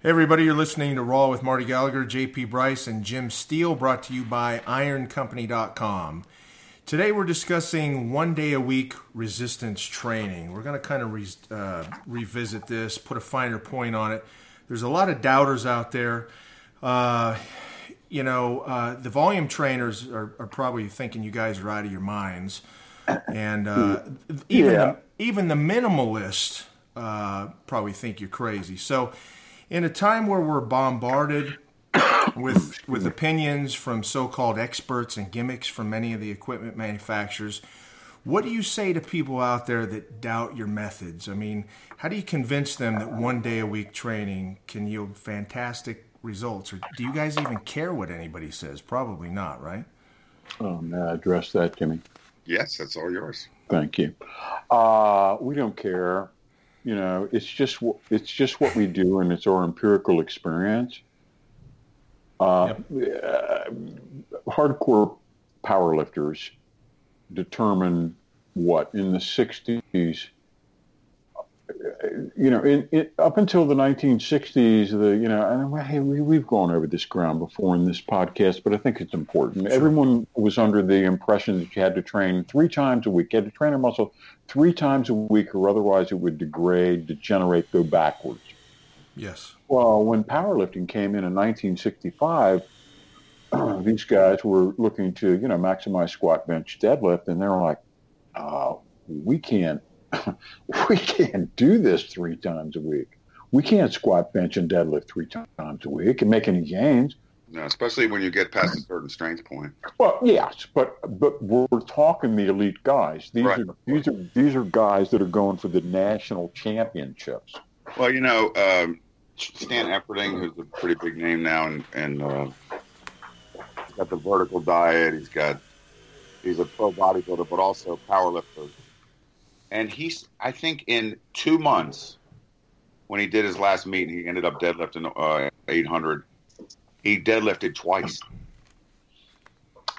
Hey everybody, you're listening to Raw with Marty Gallagher, JP Brice, and Jim Steel, brought to you by IronCompany.com. Today we're discussing one day a week resistance training. We're going to kind of re- uh, revisit this, put a finer point on it. There's a lot of doubters out there. Uh, you know, uh, the volume trainers are, are, probably thinking you guys are out of your minds, and uh, even yeah. the, even the minimalist uh, probably think you're crazy. So in a time where we're bombarded with with opinions from so-called experts and gimmicks from many of the equipment manufacturers, what do you say to people out there that doubt your methods? I mean, how do you convince them that one day a week training can yield fantastic results? Or do you guys even care what anybody says? Probably not, right? Oh, may I address that, Jimmy? Yes, that's all yours. Thank you. Uh, we don't care you know, it's just it's just what we do, and it's our empirical experience. Uh, yep. uh, hardcore powerlifters determine what in the '60s you know, in, in, up until the 1960s, the you know, and hey, we, we've gone over this ground before in this podcast, but I think it's important. Sure. Everyone was under the impression that you had to train three times a week. You had to train a muscle three times a week, or otherwise it would degrade, degenerate, go backwards. Yes. Well, when powerlifting came in in 1965, these guys were looking to you know maximize squat, bench, deadlift, and they're like, uh, we can't we can't do this three times a week. We can't squat, bench, and deadlift three times a week and make any gains. No, especially when you get past a certain strength point. Well, yes, but but we're talking the elite guys. These right. are these are these are guys that are going for the national championships. Well, you know, um, Stan Efferding, who's a pretty big name now, and and uh, got the vertical diet. He's got he's a pro bodybuilder, but also powerlifter and he's I think in two months when he did his last meet, he ended up deadlifting uh, 800. He deadlifted twice.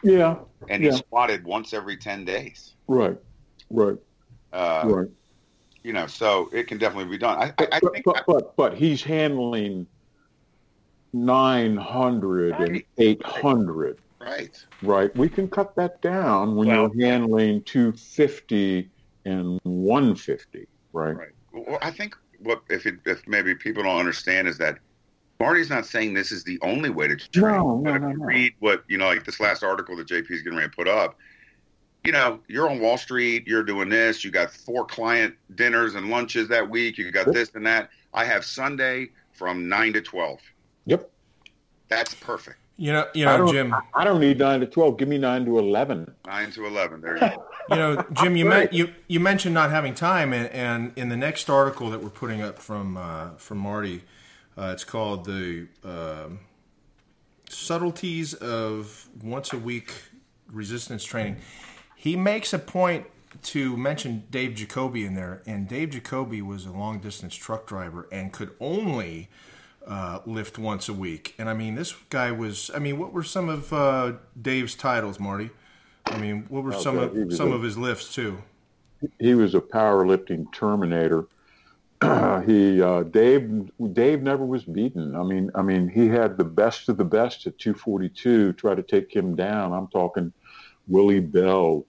Yeah, and he yeah. squatted once every 10 days. Right, right, uh, right. You know, so it can definitely be done. I, I, I but, think, but, but, but he's handling 900 right. and 800. Right. Right. We can cut that down when well, you're handling 250 and 150, right? Right. Well, I think what if it, if maybe people don't understand is that Marty's not saying this is the only way to train. No, no, but if no, you no. read what you know, like this last article that JP is getting ready to put up, you know, you're on Wall Street, you're doing this, you got four client dinners and lunches that week, you got yep. this and that. I have Sunday from nine to twelve. Yep. That's perfect. You know, you know, I Jim. I don't need nine to twelve. Give me nine to eleven. Nine to eleven. There you go. you know, Jim, you, right. you you mentioned not having time, and, and, in the next article that we're putting up from uh, from Marty, uh, it's called the uh, subtleties of once a week resistance training. He makes a point to mention Dave Jacoby in there, and Dave Jacoby was a long distance truck driver and could only uh, lift once a week. And I mean, this guy was. I mean, what were some of uh, Dave's titles, Marty? I mean, what were okay, some of some a, of his lifts too? He was a powerlifting terminator. he uh, Dave Dave never was beaten. I mean, I mean, he had the best of the best at 242. Try to take him down. I'm talking Willie Bell,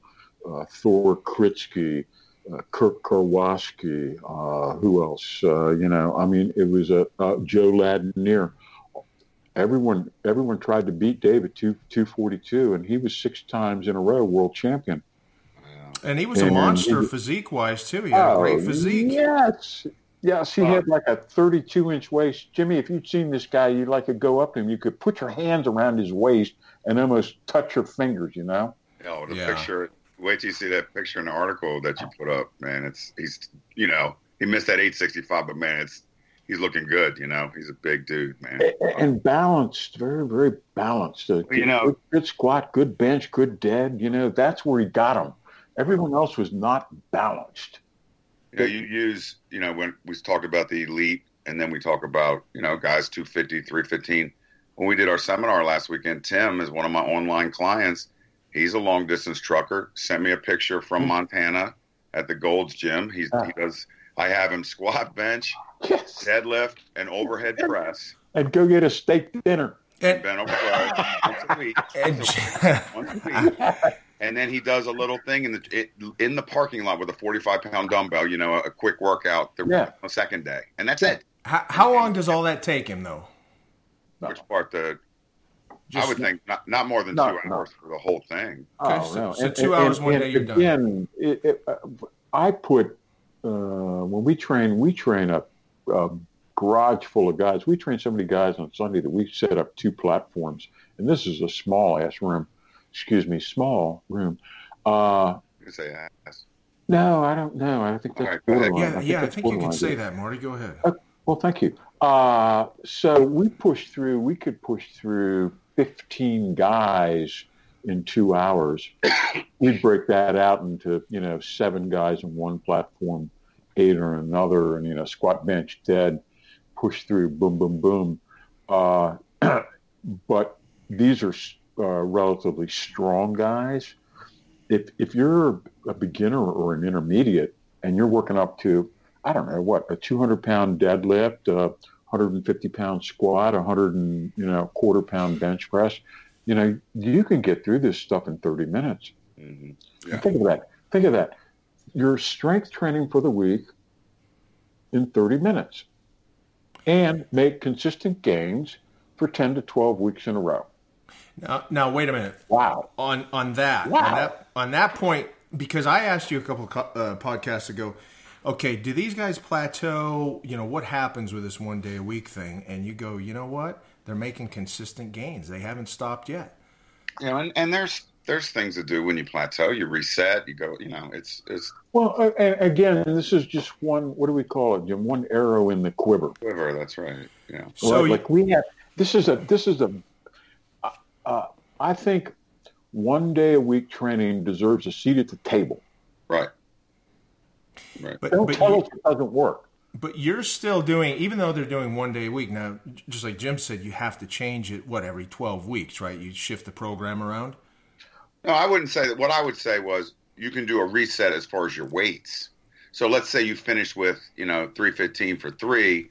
uh, Thor Kritzky, uh, Kirk Karwoski, uh, who else? Uh, you know, I mean, it was a Joe Ladnier. Everyone, everyone tried to beat David two two forty two, and he was six times in a row world champion. And he was and a monster physique wise too. He had oh, a great physique. Yes, yes, he had like a thirty two inch waist. Jimmy, if you'd seen this guy, you'd like to go up to him. You could put your hands around his waist and almost touch your fingers. You know. Oh, the yeah. picture wait till you see that picture in the article that you put up, man. It's he's you know he missed that 865, but man, it's he's looking good. You know, he's a big dude, man, and balanced, very very balanced. Uh, you know, good, good, squat, good bench, good dead. You know, that's where he got him. Everyone else was not balanced. You know, you use you know when we talk about the elite, and then we talk about you know guys 250, 315. When we did our seminar last weekend, Tim is one of my online clients He's a long distance trucker. Sent me a picture from hmm. Montana at the Gold's Gym. He's, he does I have him squat, bench, Yes. deadlift, and overhead press. And go get a steak dinner. And, Bent over once a week. and Once a week. And then he does a little thing in the it, in the parking lot with a 45 pound dumbbell. You know, a, a quick workout the Yeah. second day, and that's it. how, how long does all that take him, though? Which part? The Just- I would think not not more than No, two no. hours for the whole thing. Okay, Oh, so- no. so two hours one day, you're done. again, It, it, uh, I put uh, when we train, we train a, a garage full of guys. We train so many guys on Sunday that we set up two platforms, and this is a small ass room. Excuse me, small room. Uh, You say yes. no, I don't know. I think that's All right, go ahead. borderline. Yeah, think yeah, I that's think you can borderline. say that, Marty. Go ahead. Well, thank you. Uh, so we pushed through. We could push through 15 guys in two hours. We'd break that out into you know seven guys on one platform, eight on another, and you know squat, bench, dead, push through, boom, boom, boom. Uh, but these are uh, relatively strong guys. If if you're a beginner or an intermediate and you're working up to I don't know what a 200 pound deadlift, a 150 pound squat, 100 and you know quarter pound bench press. You know you can get through this stuff in 30 minutes. hmm And Think of that. Think of that. Your strength training for the week in 30 minutes, and make consistent gains for 10 to 12 weeks in a row. Now, now wait a minute. Wow. on on that Wow. on that on that point because I asked you a couple of co- uh, podcasts ago. Okay, do these guys plateau? You know what happens with this one day a week thing? And you go, you know what? They're making consistent gains. They haven't stopped yet. You know, and, and there's there's things to do when you plateau. You reset. You go. You know, it's it's Well, uh, and again, this is just one. What do we call it? Jim? One arrow in the quiver. quiver. That's right. Yeah. So right? you- like we have this is a this is a uh, uh, I think one day a week training deserves a seat at the table. Right. Right. But Don't but, tell you, it doesn't work. but you're still doing even though they're doing one day a week now. Just like Jim said, you have to change it. What every twelve weeks, right? You shift the program around. No, I wouldn't say that. What I would say was you can do a reset as far as your weights. So let's say you finish with you know 315 for three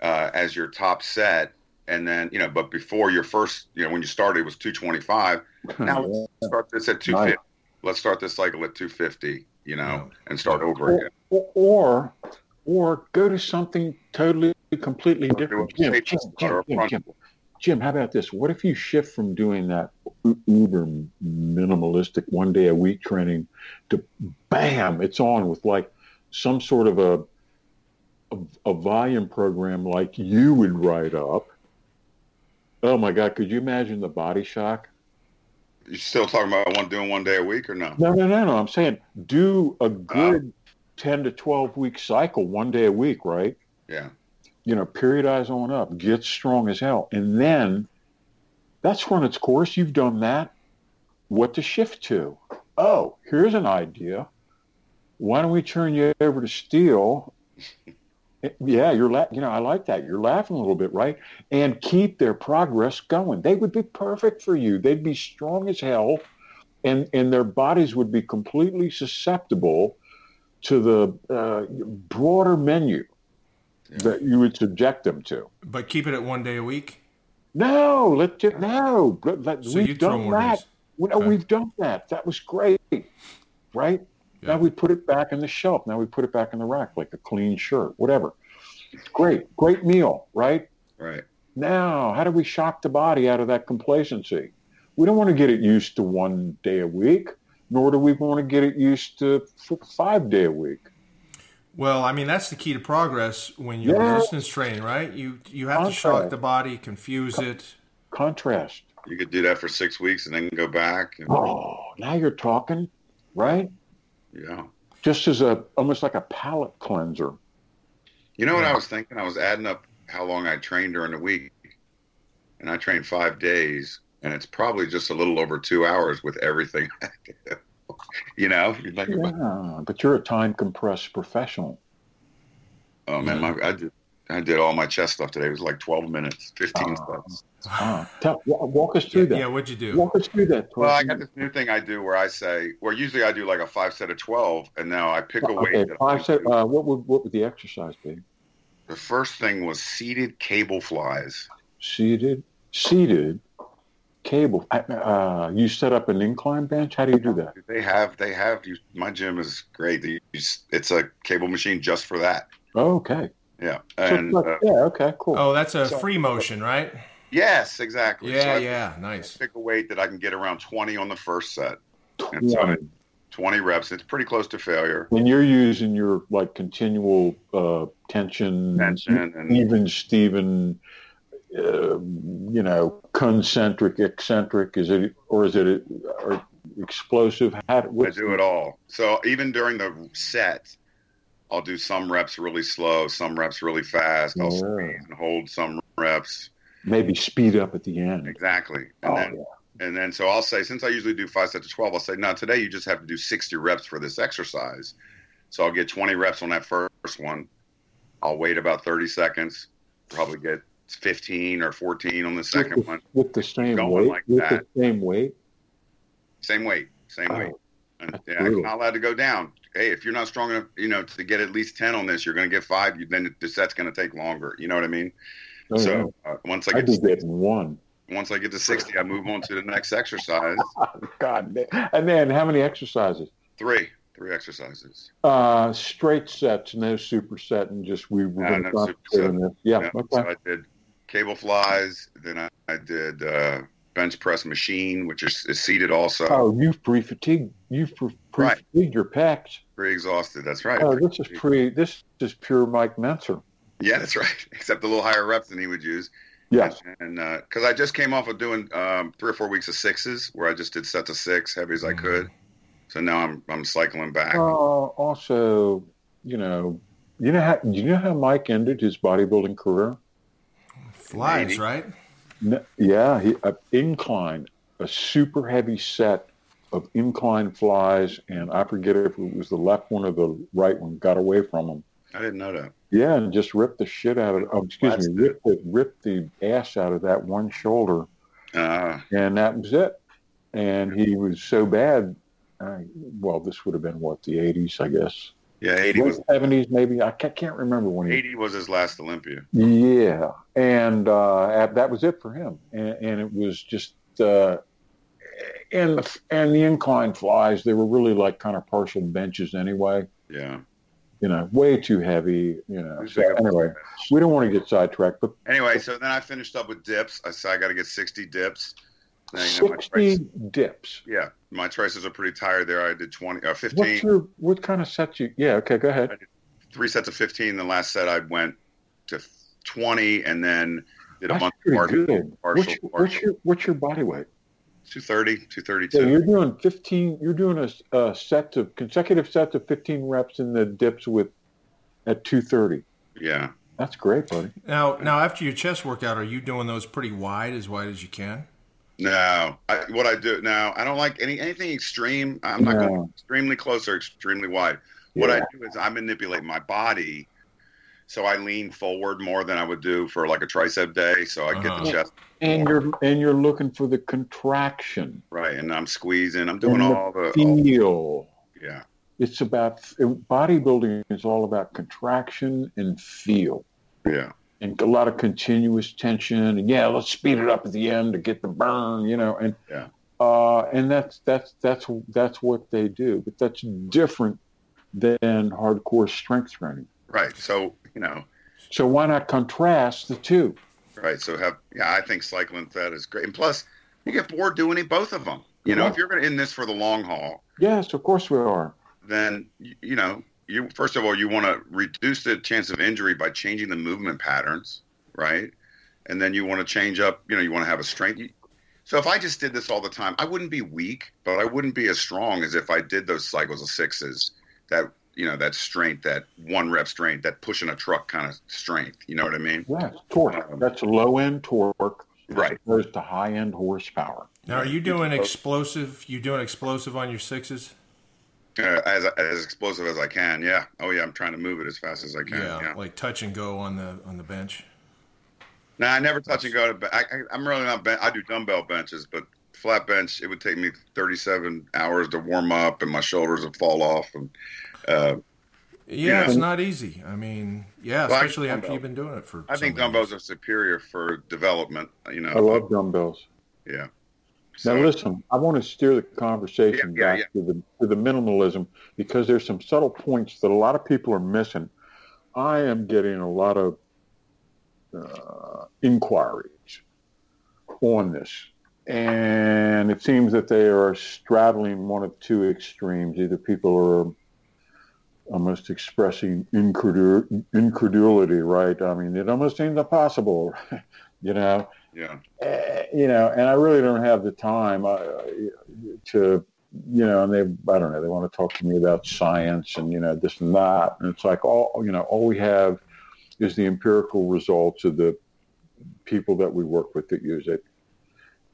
uh, as your top set, and then you know, but before your first, you know, when you started it was 225. Now let's start this at 250. Let's start this cycle at 250. You know, and start over again. or, or or go to something totally completely different. A Jim, Jim, Jim, Jim, Jim, how about this? What if you shift from doing that uber minimalistic one day a week training to bam, it's on with like some sort of a a, a volume program like you would write up. Oh my God, could you imagine the body shock? You still talking about one doing one day a week or no? No, no, no, no. I'm saying do a oh. good 10 to 12 week cycle, one day a week, right? Yeah. You know, periodize on up, get strong as hell. And then that's run its course. You've done that. What to shift to? Oh, here's an idea. Why don't we turn you over to steel? Yeah, you're la- you know, I like that. You're laughing a little bit, right? And keep their progress going. They would be perfect for you. They'd be strong as hell and and their bodies would be completely susceptible to the uh, broader menu that you would subject them to. But keep it at one day a week. No, let you, no. Let, So we've done that. Well, Okay. We've done that. That was great, right? Yeah. Now we put it back in the shelf. Now we put it back in the rack like a clean shirt, whatever. Great, great meal, right? Right. Now, how do we shock the body out of that complacency? We don't want to get it used to one day a week, nor do we want to get it used to five day a week. Well, I mean that's the key to progress when you're Yeah. resistance training, right? You you have to shock the body, confuse it. Contrast. You could do that for six weeks and then go back. And, Oh, now you're talking, right? Yeah. Just as a almost like a palate cleanser. You know what I was thinking? I was adding up how long I trained during the week, and I trained five days, and it's probably just a little over two hours with everything I do. You know, you Yeah, but you're a time compressed professional. oh man, my, I did I did all my chest stuff today. It was like 12 minutes, 15 Ah. sets. Tell, walk us through that. Yeah, what'd you do? Walk us through that. Well, I got this new thing I do where I say, where usually I do like a five set of 12, and now I pick a weight. Okay, that five set. Uh, what would what would the exercise be? the first thing was seated cable flies. Seated, seated, cable. Uh, you set up an incline bench. How do you do that? They have, they have. You, my gym is great. They it's a cable machine just for that. Oh, okay. Yeah, and uh, yeah. Okay. Cool. Oh, that's a So- free motion, right? yes, exactly. Yeah, I yeah, nice. Pick a weight that I can get around 20 on the first set. And so Yeah. 20 reps. It's pretty close to failure. When you're using your like continual uh, tension, Tension and even Steven, uh, you know, concentric, eccentric. Is it or is it or explosive? How, I what's do it all. So even during the set, I'll do some reps really slow, some reps really fast. I'll Yeah. and hold some reps. Maybe speed up at the end. Exactly. And Oh, then yeah. and then so I'll say since I usually do five sets of twelve, I'll say, no, today you just have to do sixty reps for this exercise. So I'll get twenty reps on that first one. I'll wait about thirty seconds, probably get fifteen or fourteen on the second with the, one. with the same Going weight. like with that. the same weight. Same weight, same Oh, weight. Yeah, it's not allowed to go down. Hey, if you're not strong enough, you know, to get at least ten on this, you're going to get five. You, then the set's going to take longer. You know what I mean? Oh, yeah. so uh, once I get be to, getting one. once I get to sixty, I move on to the next exercise. God, damn. and then how many exercises? Three, three exercises. Uh, straight sets, no superset, and just we were going to no concentrate on this. Yeah, So. I did cable flies. Then I, I did uh, bench press machine, which is, is seated also. Oh, you've pre-fatigued. You've pre- Right. pre-fatigued your pecs. Pretty exhausted. That's right. Oh, this is pre. This is pure Mike Mentzer. Yeah, that's right. Except a little higher reps than he would use. Yes. And because I just came off of doing um, three or four weeks of sixes, where I just did sets of six, heavy as I could. So now I'm I'm cycling back. Uh, also, you know, you know how you know how Mike ended his bodybuilding career. Flies, Maybe. right? Yeah, he uh, incline, a super heavy set of incline flies, and I forget if it was the left one or the right one got away from him. I didn't know that. Yeah, and just ripped the shit out of. Oh, excuse That's me, ripped the ripped the ass out of that one shoulder, Uh, and that was it. And he was so bad. Uh, well, this would have been what the '80s, I guess. Yeah, eighty was '70s, maybe. I can't remember when he. eighty was his last Olympia. Yeah, and uh, that was it for him, and, and it was just uh, and the and the incline flies. They were really like kind of partial benches anyway. Yeah. You know, way too heavy. You know. So anyway, we don't want to get sidetracked, but Anyway, so then I finished up with dips. I said I got to get sixty dips. Now, you know, my sixty dips. yeah, my trices are pretty tired there. I did twenty, uh, What's fifteen, your what kind of sets you? Yeah, okay, go ahead. three sets of fifteen. The last set I went to twenty, and then did a That's month pretty partial, good. partial, What's your, what's your what's your body weight? 230, So you're doing fifteen. You're doing a, a set of consecutive sets of fifteen reps in the dips with at two thirty. Yeah. That's great, buddy. Now, now after your chest workout, are you doing those pretty wide, as wide as you can? No, I, what I do now, I don't like any anything extreme. I'm not No. going extremely close or extremely wide. What Yeah. I do is I manipulate my body, so I lean forward more than I would do for like a tricep day. So I get Uh-huh. the chest and you're and you're looking for the contraction right, and I'm squeezing. I'm doing And the all the all, feel. yeah, It's about bodybuilding is all about contraction and feel, yeah, and a lot of continuous tension. And yeah, let's speed it up at the end to get the burn, you know. And Yeah. uh, and that's that's that's that's what they do. But that's different than hardcore strength training. right. So you know, So why not contrast the two? right. So have yeah, I think cycling that is great, and plus you get bored doing it, both of them. You know, Yeah. if you're going to in this for the long haul, Yes, of course we are. then you know you first of all you want to reduce the chance of injury by changing the movement patterns right and then you want to change up you know you want to have a strength so if i just did this all the time i wouldn't be weak but i wouldn't be as strong as if i did those cycles of sixes that you know that strength that one rep strength that pushing a truck kind of strength you know what i mean Yes, torque. Um, That's low end torque, Right. As opposed to high end horsepower. Now, are you doing explosive? You doing explosive on your sixes? Uh, as as explosive as I can. Yeah. Oh yeah. I'm trying to move it as fast as I can. Yeah, Yeah. like touch and go on the on the bench. No, I never touch and go to. I, I, I'm really not. Ben- I do dumbbell benches, but flat bench it would take me 37 hours to warm up, and my shoulders would fall off. And uh, Yeah, Yeah. it's not easy. I mean, yeah, Well, I- especially after dumbbell. you've been doing it for. I so think many dumbbells years. are superior for development. You know. I love dumbbells. Yeah. Now listen, I want to steer the conversation Yeah, yeah, back to the to the minimalism because there's some subtle points that a lot of people are missing. I am getting a lot of uh, inquiries on this, and it seems that they are straddling one of two extremes. Either people are almost expressing incredu- incredulity, right? I mean, it almost seems impossible, you know Yeah. uh, you know, and I really don't have the time uh, to, you know, and they, I don't know, they want to talk to me about science and, you know, this and that. And it's like, all, you know, all we have is the empirical results of the people that we work with that use it.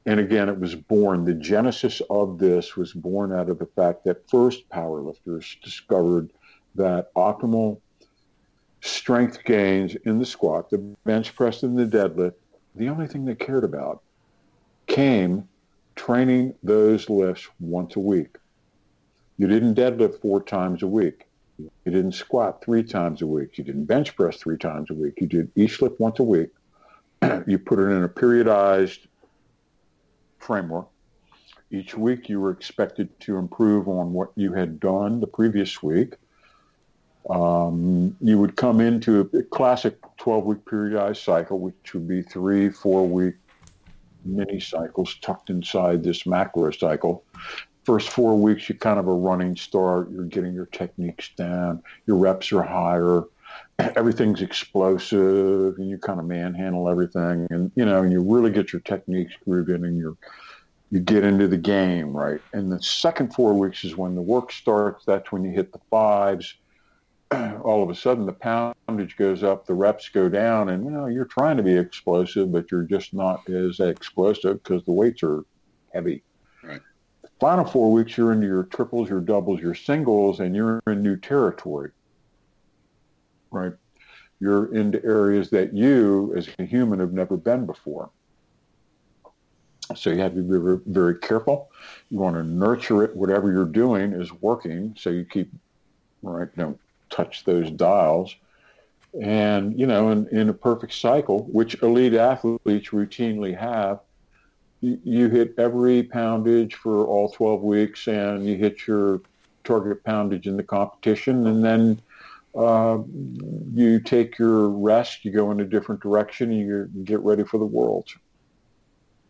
And again, it was born, the genesis of this was born out of the fact that first powerlifters discovered that optimal strength gains in the squat, the bench press and the deadlift, the only thing they cared about came training those lifts once a week. You didn't deadlift four times a week. You didn't squat three times a week. You didn't bench press three times a week. You did each lift once a week. you put it in a periodized framework. Each week you were expected to improve on what you had done the previous week. Um, you would come into a classic 12 week periodized cycle, which would be three, four week mini cycles tucked inside this macro cycle. First four weeks, you kind of a running start. You're getting your techniques down. Your reps are higher. Everything's explosive, and you kind of manhandle everything. And you know, and you really get your techniques grooved in, and you you get into the game, right? And the second four weeks is when the work starts. That's when you hit the fives all of a sudden the poundage goes up, the reps go down, and you know you're trying to be explosive, but you're just not as explosive because the weights are heavy. Right. The final four weeks, you're into your triples, your doubles, your singles, and you're in new territory. Right. You're into areas that you, as a human, have never been before. So you have to be very, very careful. You want to nurture it. Whatever you're doing is working. So you keep right. Don't touch those dials. And, you know, in, in a perfect cycle, which elite athletes routinely have, you, you hit every poundage for all 12 weeks and you hit your target poundage in the competition. And then uh, you take your rest, you go in a different direction, and you get ready for the Worlds.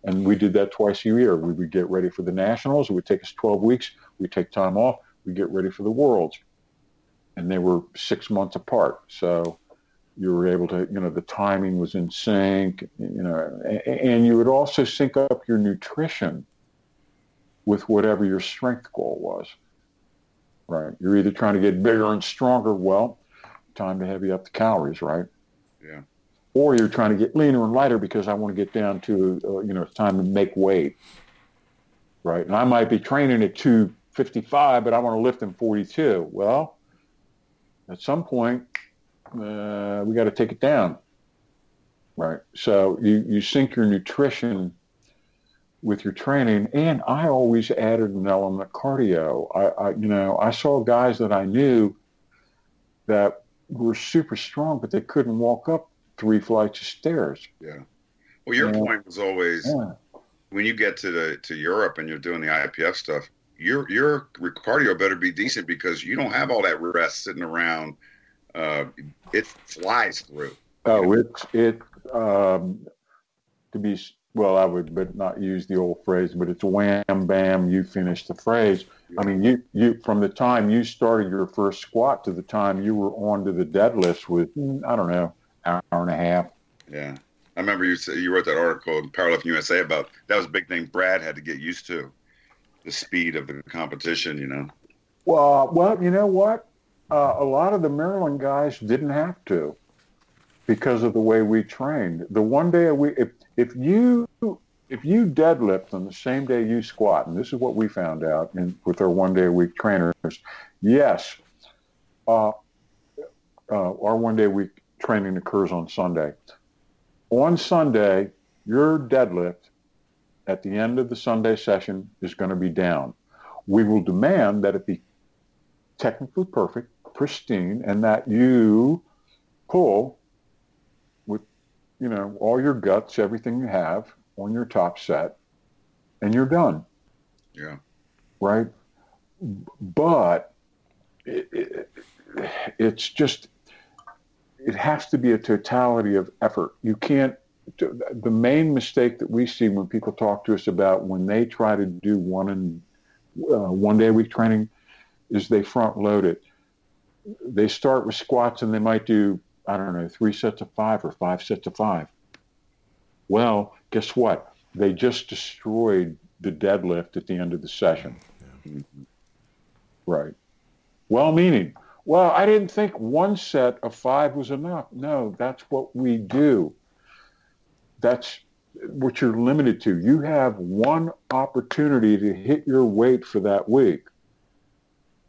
And we did that twice a year. We would get ready for the Nationals. It would take us 12 weeks. We'd take time off. We'd get ready for the Worlds and they were six months apart. So you were able to, you know, the timing was in sync, you know, and you would also sync up your nutrition with whatever your strength goal was. Right. You're either trying to get bigger and stronger. Well, time to heavy up the calories, right? Yeah. Or you're trying to get leaner and lighter because I want to get down to, uh, you know, it's time to make weight. Right. And I might be training at 255, but I want to lift in 42. Well, at some point, uh, we got to take it down. Right. So you, you sync your nutrition with your training. And I always added an element of cardio. I, I, you know, I saw guys that I knew that were super strong, but they couldn't walk up three flights of stairs. Yeah. Well, your Yeah. point was always Yeah. when you get to the to Europe and you're doing the IPF stuff, your your cardio better be decent because you don't have all that rest sitting around. Uh, it flies through. Oh, it's it um, to be well. I would, but not use the old phrase. But it's wham bam. You finish the phrase. I mean, you you from the time you started your first squat to the time you were on to the deadlifts with I don't know hour and a half. Yeah, I remember you said you wrote that article in Powerlifting USA about that was a big thing Brad had to get used to, the speed of the competition. You know. Well, well, you know what? Uh, a lot of the Maryland guys didn't have to because of the way we trained. The one day a week, if if you if you deadlift on the same day you squat, and this is what we found out in, with our one day a week trainers, yes, uh, uh, our one day a week training occurs on Sunday. On Sunday, your deadlift at the end of the Sunday session is going to be down. We will demand that it be technically perfect, pristine, and that you pull with, you know, all your guts, everything you have on your top set, and you're done. Yeah. Right. But it, it, it's just, it has to be a totality of effort. You can't, the main mistake that we see when people talk to us about when they try to do one and uh, one day a week training is they front load it. They start with squats and they might do, I don't know, three sets of five or five sets of five. Well, guess what? They just destroyed the deadlift at the end of the session. Yeah. Right. Well meaning. Well, I didn't think one set of five was enough. No, that's what we do. That's what you're limited to. You have one opportunity to hit your weight for that week.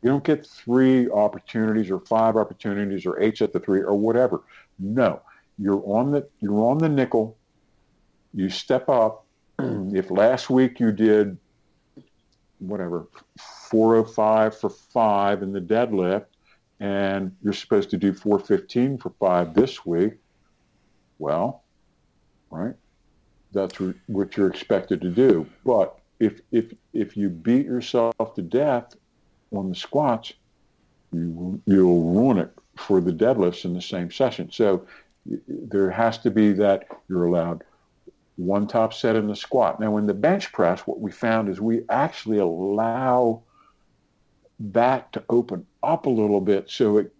You don't get three opportunities or five opportunities or eight sets of three or whatever. No, you're on the you're on the nickel. You step up. if last week you did whatever 405 for five in the deadlift, and you're supposed to do 415 for five this week, well, right? That's what you're expected to do. But if if if you beat yourself to death on the squats, you you'll ruin it for the deadlifts in the same session. So there has to be that you're allowed one top set in the squat. Now, in the bench press, what we found is we actually allow that to open up a little bit so it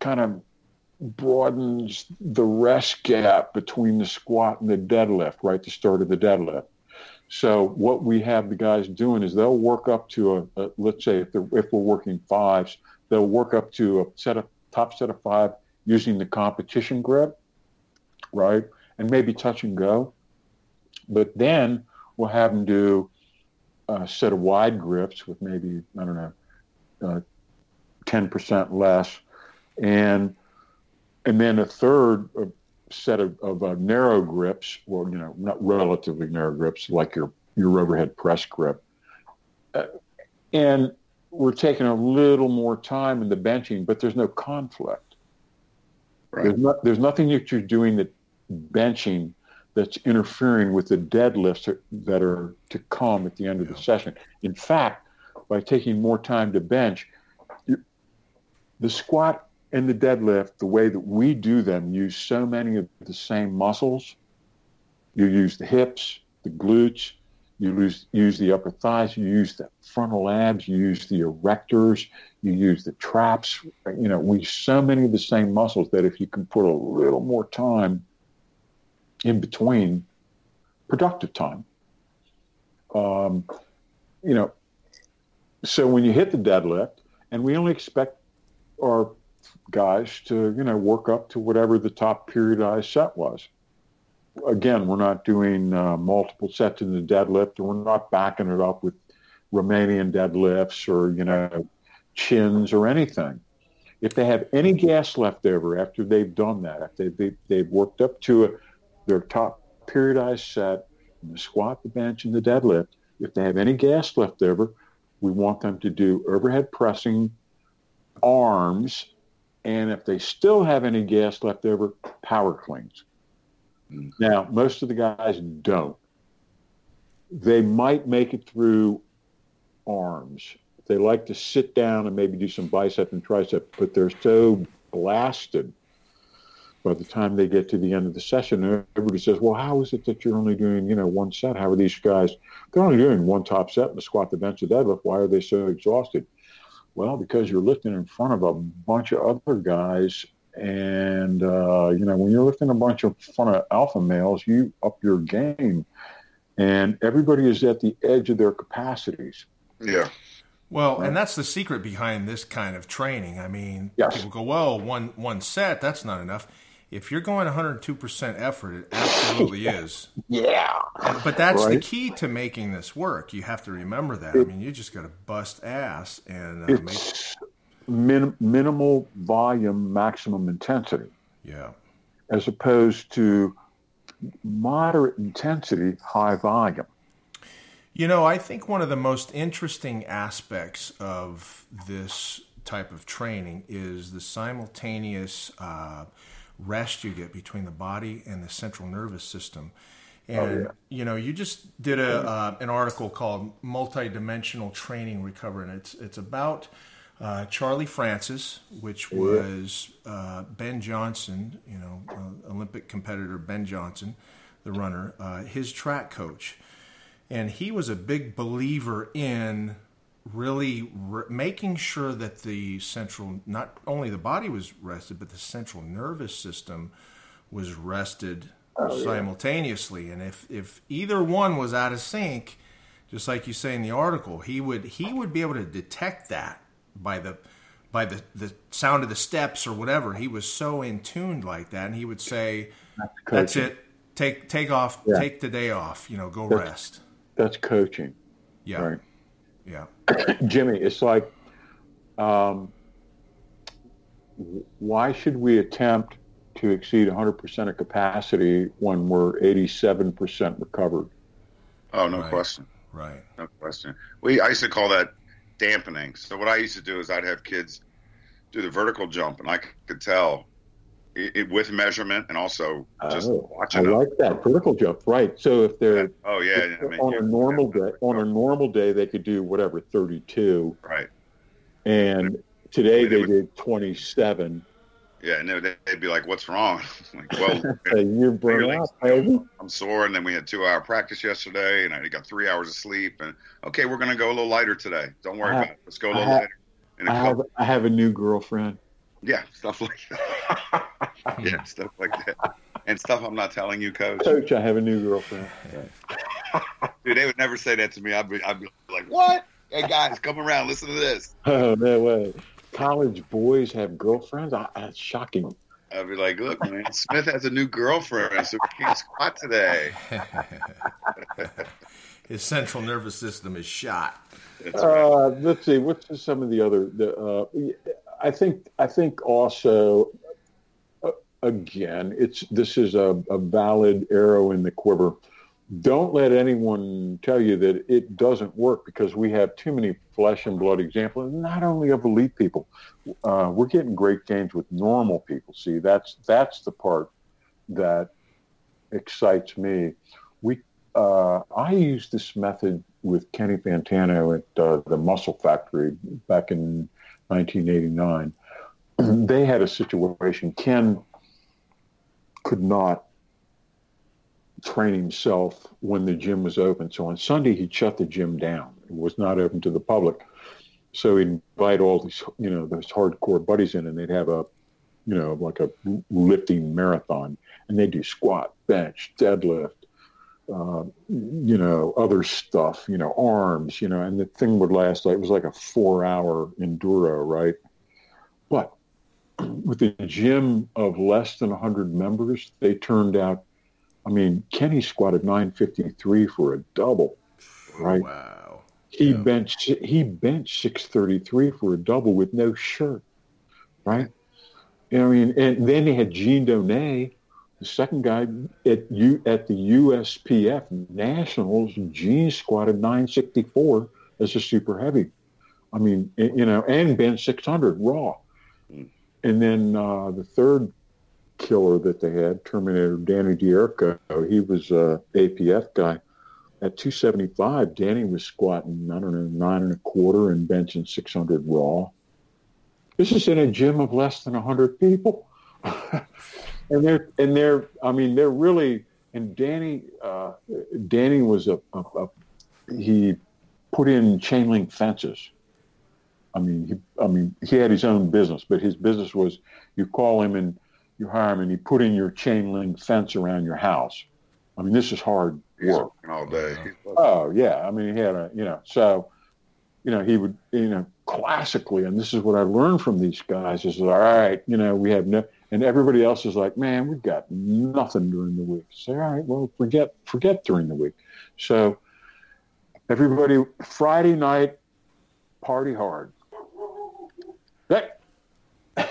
kind of broadens the rest gap between the squat and the deadlift, right? The start of the deadlift. So what we have the guys doing is they'll work up to a, a let's say if, if we're working fives, they'll work up to a set of top set of five using the competition grip, right? And maybe touch and go. But then we'll have them do a set of wide grips with maybe, I don't know, uh, 10% less. And and then a third set of, of uh, narrow grips, well, you know, not relatively narrow grips, like your your overhead press grip. Uh, and we're taking a little more time in the benching, but there's no conflict. Right. There's, not, there's nothing that you're doing that benching that's interfering with the deadlifts that are to come at the end of the session. In fact, by taking more time to bench, the squat and the deadlift, the way that we do them, use so many of the same muscles. You use the hips, the glutes, you use, use the upper thighs, you use the frontal abs, you use the erectors, you use the traps. You know, we use so many of the same muscles that if you can put a little more time in between, productive time, um, you know, so when you hit the deadlift, and we only expect our guys to, you know, work up to whatever the top periodized set was. Again, we're not doing uh, multiple sets in the deadlift, and we're not backing it up with Romanian deadlifts or, you know, chins or anything. If they have any gas left over after they've done that, if they, they, they've worked up to a, their top periodized set, the squat, the bench, and the deadlift, if they have any gas left over, we want them to do overhead pressing arms and if they still have any gas left over, power cleans. Mm-hmm. Now, most of the guys don't. They might make it through arms. They like to sit down and maybe do some bicep and tricep, but they're so blasted by the time they get to the end of the session. Everybody says, "Well, how is it that you're only doing, you know, one set? How are these guys? They're only doing one top set, and the squat, the bench, the deadlift. Why are they so exhausted?" Well, because you're lifting in front of a bunch of other guys. And, uh, you know, when you're lifting a bunch of front of alpha males, you up your game. And everybody is at the edge of their capacities. Yeah. Well, right. and that's the secret behind this kind of training. I mean, yes. people go, well, one one set, that's not enough. If you're going 102% effort, it absolutely is. Yeah. But that's the key to making this work. You have to remember that. I mean, you just got to bust ass and uh, make. Min- minimal volume, maximum intensity, Yeah. as opposed to moderate intensity, high volume. You know, I think one of the most interesting aspects of this type of training is the simultaneous uh, rest you get between the body and the central nervous system. And yeah. you know, you just did a uh, an article called "Multidimensional Training Recovery," and it's it's about uh, Charlie Francis, which was uh, Ben Johnson, you know, uh, Olympic competitor Ben Johnson, the runner, uh, his track coach and he was a big believer in really re- making sure that the central not only the body was rested but the central nervous system was rested oh, simultaneously. And if if either one was out of sync just like you say in the article he would he would be able to detect that by the by the the sound of the steps or whatever. He was so in tuned like that and he would say that's coaching. it. Take take off Yeah. take the day off you know go rest. That's coaching, yeah. Right? Yeah Jimmy, it's like, um, why should we attempt to exceed 100% of capacity when we're 87% recovered? Oh, no Right. question. right No question. We I used to call that dampening. So what I used to do is I'd have kids do the vertical jump, and I could tell it, it, with measurement and also just Oh, I them. like that vertical jump, right? So if they're Oh yeah, I mean, on a normal yeah, day, on a normal day, they could do whatever 32, right? and today They did 27. Yeah, and they- they'd be like, "What's wrong?" like, well, you're burnt out. I'm sore, and then we had two hour practice yesterday, and I got three hours of sleep. And okay, we're gonna go a little lighter today. Don't worry I about it. Let's go a little have- lighter. I have I have a new girlfriend. yeah, stuff like that. yeah, stuff like that, and stuff I'm not telling you, coach. Coach, I have a new girlfriend. Dude, they would never say that to me. I'd be, I'd be like, "What? Hey guys, come around, listen to this." Oh no way! College boys have girlfriends. I, that's shocking. I'd be like, "Look, man, Smith has a new girlfriend, so we can't squat today." his central nervous system is shot That's right. Uh, let's see. What's some of the other? The, uh, I think. I think also. Again, it's this is a, a valid arrow in the quiver. Don't let anyone tell you that it doesn't work because we have too many flesh and blood examples. Not only of elite people, uh, we're getting great gains with normal people. See, that's that's the part that excites me. We uh, I used this method with Kenny Fantano at uh, the Muscle Factory back in 1989. they had a situation. Ken could not train himself when the gym was open. So on Sunday, he'd shut the gym down. It was not open to the public. So he'd invite all these, you know, those hardcore buddies in, and they'd have a, you know, like a lifting marathon, and they'd do squat, bench, deadlift, uh, you know, other stuff, you know, arms, you know, and the thing would last like it was like a four-hour enduro, right? But with a gym of less than 100 members, they turned out. I mean, Kenny squatted 953 for a double, right? wow He Yeah. benched he benched 633 for a double with no shirt, right? I mean, and then they had Gene Donay, the second guy at U at the USPF Nationals. Gene squatted 964 as a super heavy. I mean, you know, and bench 600 raw. And then uh, the third killer that they had, Terminator Danny D'Erico, he was a APF guy at 275, Danny was squatting, I don't know, nine and a quarter and benching 600 raw. This is in a gym of less than 100 people. and they're, and they're, I mean, they're really, and Danny, uh, Danny was a, a, a, he put in chain link fences. I mean, he, I mean, he had his own business, but his business was you call him and you hire him and he put in your chain link fence around your house. I mean, this is hard He's work. all day. Oh yeah, I mean he had a you know so, you know he would you know classically, and this is what I learned from these guys is all right, you know we have no And everybody else is like, man, we've got nothing during the week. Say, all right, well, forget forget during the week. So everybody, Friday night, party hard. Hey,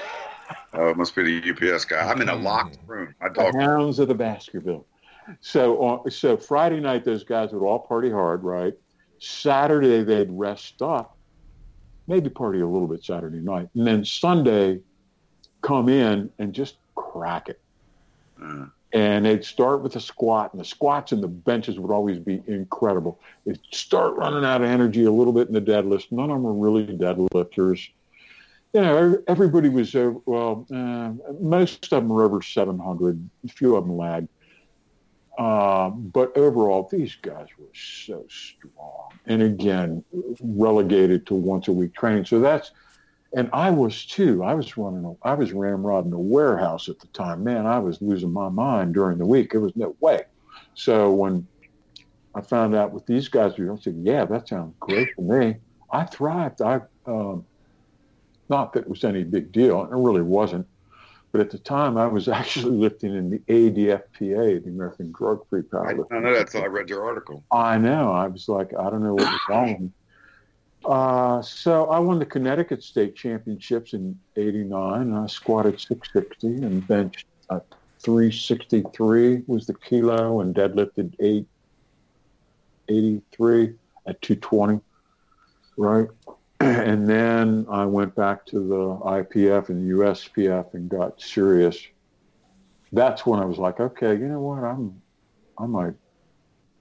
Oh, it must be the UPS guy. I'm in a locked room. My the hounds of the Baskerville. So, on so Friday night, those guys would all party hard, right? Saturday, they'd rest up, maybe party a little bit Saturday night, and then Sunday, come in and just crack it. Uh, And they'd start with a squat, and the squats and the benches would always be incredible. They'd start running out of energy a little bit in the deadlifts. None of them were really deadlifters. You know, everybody was, uh, well, uh, most of them were over 700. A few of them lagged. Um, but overall, these guys were so strong. And again, relegated to once a week training. So that's, and I was too. I was running, a, I was ramrodding a warehouse at the time. Man, I was losing my mind during the week. There was no way. So when I found out what these guys were, I said, yeah, that sounds great to me. I thrived. I, um, not that it was any big deal. It really wasn't. But at the time, I was actually lifting in the ADFPA, the American Drug Free I Powerlifting. don't know that until I read your article. I know. I was like, I don't know what was wrong. Uh, so I won the Connecticut State Championships in '89. And I squatted 660 and benched uh, 363 was the kilo and deadlifted 883 at 220. Right. And then I went back to the IPF and the USPF and got serious. That's when I was like, okay, you know what? I'm, I might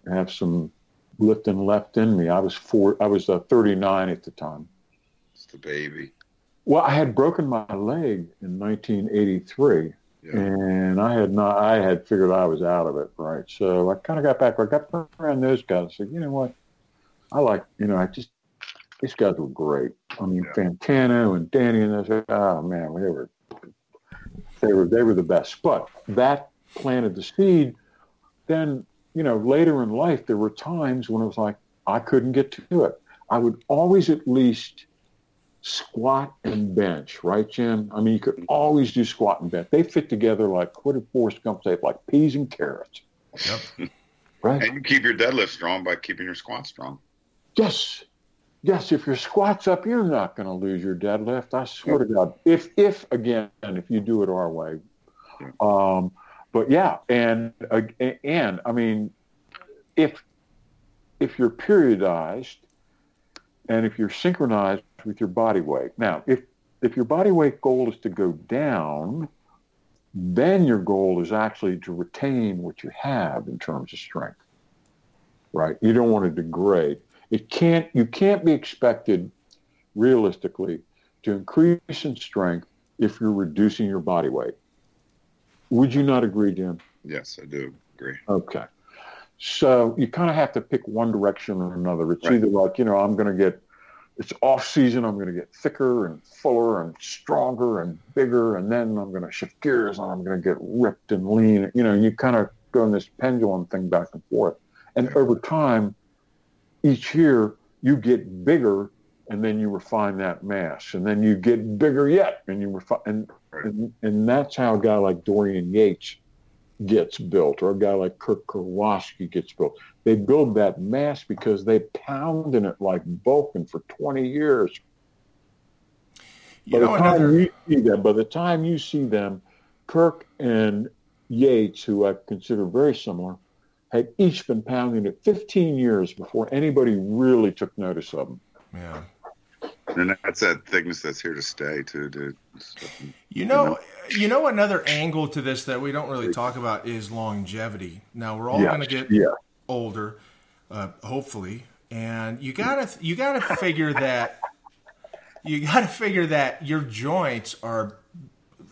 have some lifting left in me. I was four. I was uh, 39 at the time. It's the baby. Well, I had broken my leg in 1983, Yeah. and I had not. I had figured I was out of it, right? So I kind of got back. I got around those guys. I Said, you know what? I like. You know, I just these guys were great. I mean, Yeah. Fantano and Danny and those. Oh man, they were they were they were the best. But that planted the seed. Then you know, later in life, there were times when it was like I couldn't get to it. I would always at least squat and bench, right, Jim? I mean, you could always do squat and bench. They fit together like what did Forrest Gump say? Like peas and carrots, Yep. right? And you keep your deadlift strong by keeping your squat strong. Yes. Yes, if your squat's up, you're not going to lose your deadlift. I swear to God. If, if again, if you do it our way. Um, but yeah, and uh, and I mean, if if you're periodized, and if you're synchronized with your body weight. Now, if if your body weight goal is to go down, then your goal is actually to retain what you have in terms of strength. Right? You don't want to degrade it can't you can't be expected realistically to increase in strength if you're reducing your body weight. Would you not agree jim Yes, I do agree. okay. So you kind of have to pick one direction or another. It's Right. either like you know i'm going to get it's off season i'm going to get thicker and fuller and stronger and bigger and then i'm going to shift gears and i'm going to get ripped and lean. You know you kind of go in this pendulum thing back and forth. And over time each year you get bigger and then you refine that mass and then you get bigger yet and you refine and, and and that's how a guy like Dorian Yates gets built or a guy like Kirk Karwoski gets built. They build that mass because they pound in it like Vulcan for 20 years. You By know, the time another, you see them, by the time you see them, Kirk and Yates, who I consider very similar, had each been pounding it 15 years before anybody really took notice of them. yeah. And that's that thickness that's here to stay, too, dude. You know, you know, another angle to this that we don't really talk about is longevity. Now we're all Yes, going to get yeah. older, uh, hopefully, and you gotta you gotta figure that you gotta figure that your joints are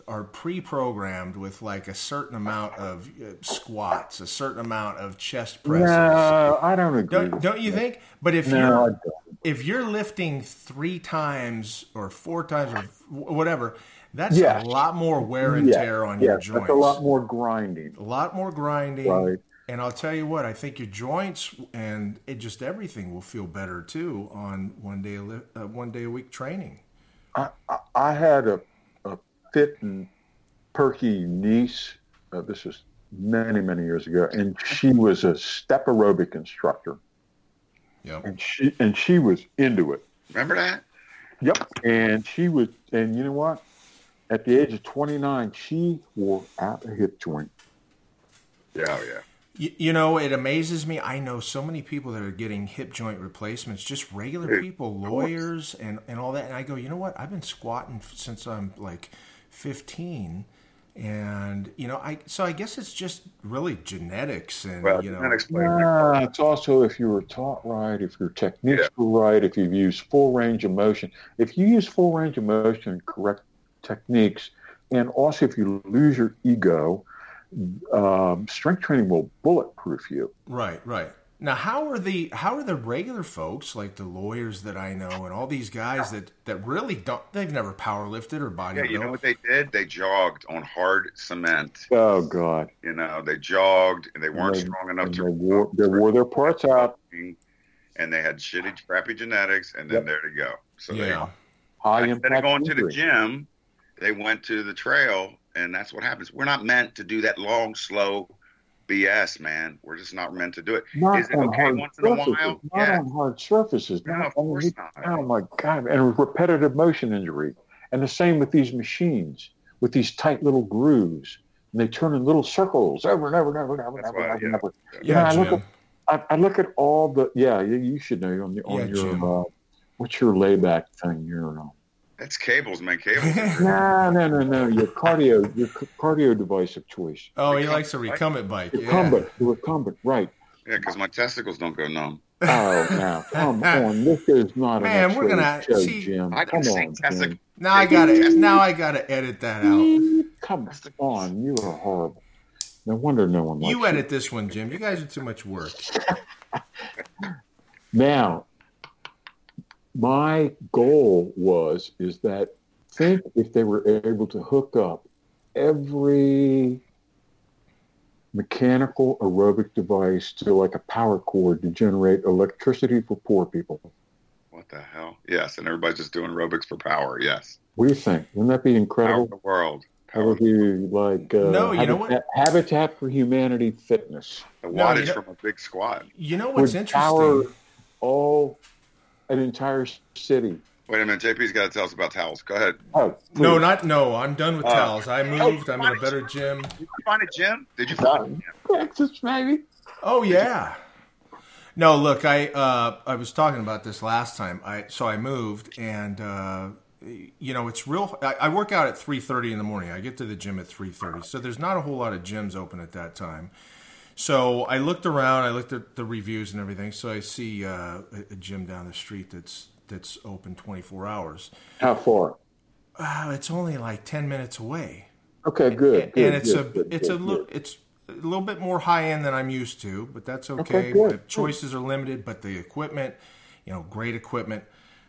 are pre-programmed with like a certain amount of uh, squats, a certain amount of chest presses. No, I don't agree. Don't, don't you think? But if No, you're if you're lifting three times or four times or whatever, that's Yes. a lot more wear and Yeah, tear on yeah, your joints. That's a lot more grinding. A lot more grinding. Right. And I'll tell you what, I think your joints and it just everything will feel better too on one day a uh, one day a week training. I, I, had a fit and Perky niece. Uh, this was many, many years ago, and she was a step aerobic instructor. Yep. And she and she was into it. Remember that? Yep. And she was, and you know what? At the age of 29, she wore out a hip joint. Yeah, oh, yeah. You, you know, it amazes me. I know so many people that are getting hip joint replacements, just regular people, lawyers, and, and all that. And I go, you know what? I've been squatting since I'm like 15. And, you know, I so I guess it's just really genetics and, Well, you know. genetics play a big Yeah, it's also if you were taught right, if your techniques Yeah. were right, if you've used full range of motion. If you use full range of motion, correct techniques, and also if you lose your ego, um, strength training will bulletproof you. Right, right. Now, how are the how are the regular folks like the lawyers that I know and all these guys that that really don't they've never power lifted or bodybuilt? Yeah, you know what they did? They jogged on hard cement. Oh God! You know, they jogged and they weren't And they- strong enough to they wore, they wore their parts out. and they had shitty, crappy genetics, and then Yep. there to go. So yeah, High they instead of impact going to the gym, they went to the trail, and that's what happens. We're not meant to do that long, slow BS, man. We're just not meant to do it. Not Is it on okay hard once in a surfaces. while? Not Yeah. on hard surfaces. No, not of course the- not. Oh my God! And repetitive motion injury. And the same with these machines, with these tight little grooves, and they turn in little circles over and over and over and over and over and over. yeah. over. yeah, Yeah, I look Jim. I, I look at all the yeah. You, you should know on, the, on Yeah, your uh, what's your layback thing? Your uh, That's cables, man. Cables. no no no no your cardio your c- cardio device of choice. oh, he likes a recumbent bike. The Yeah. recumbent, the recumbent, right? yeah, because my testicles don't go numb. Oh, now come on! This is not Man, an we're gonna- show, see, Jim. I Come on, testicle- Jim. Now I gotta now I gotta edit that out. Come on, you are horrible. No wonder no one likes You edit this one, Jim. You guys are too much work. Now, my goal was is that think if they were able to hook up every mechanical aerobic device to like a power cord to generate electricity for poor people. What the hell? Yes, and everybody's just doing aerobics for power. Yes. What do you think? Wouldn't that be Power incredible? of the world. That Power would be like uh, No, you know Habitat, Habitat for Humanity fitness. the No, wattage you know- from a big squat. You know what's would interesting? power all an entire city. Wait a minute, JP's got to tell us about towels. Go ahead. Oh, No, not no. I'm done with Uh, towels. I moved. I'm in a better gym. Did you find a gym? Did you find a gym? Texas, maybe. Oh yeah. No, look, I uh, I was talking about this last time. I so I moved, and uh, you know it's real. I, I work out at three thirty in the morning. I get to the gym at three thirty, so there's not a whole lot of gyms open at that time. So I looked around. I looked at the reviews and everything. So I see uh, a, a gym down the street that's that's open twenty four hours. How far? Uh, it's only like ten minutes away. Okay, good. and, good, and it's good, a good, it's good, a little good. it's a little bit more high end than I'm used to, but that's okay. Okay, The choices are limited, but the equipment, you know, great equipment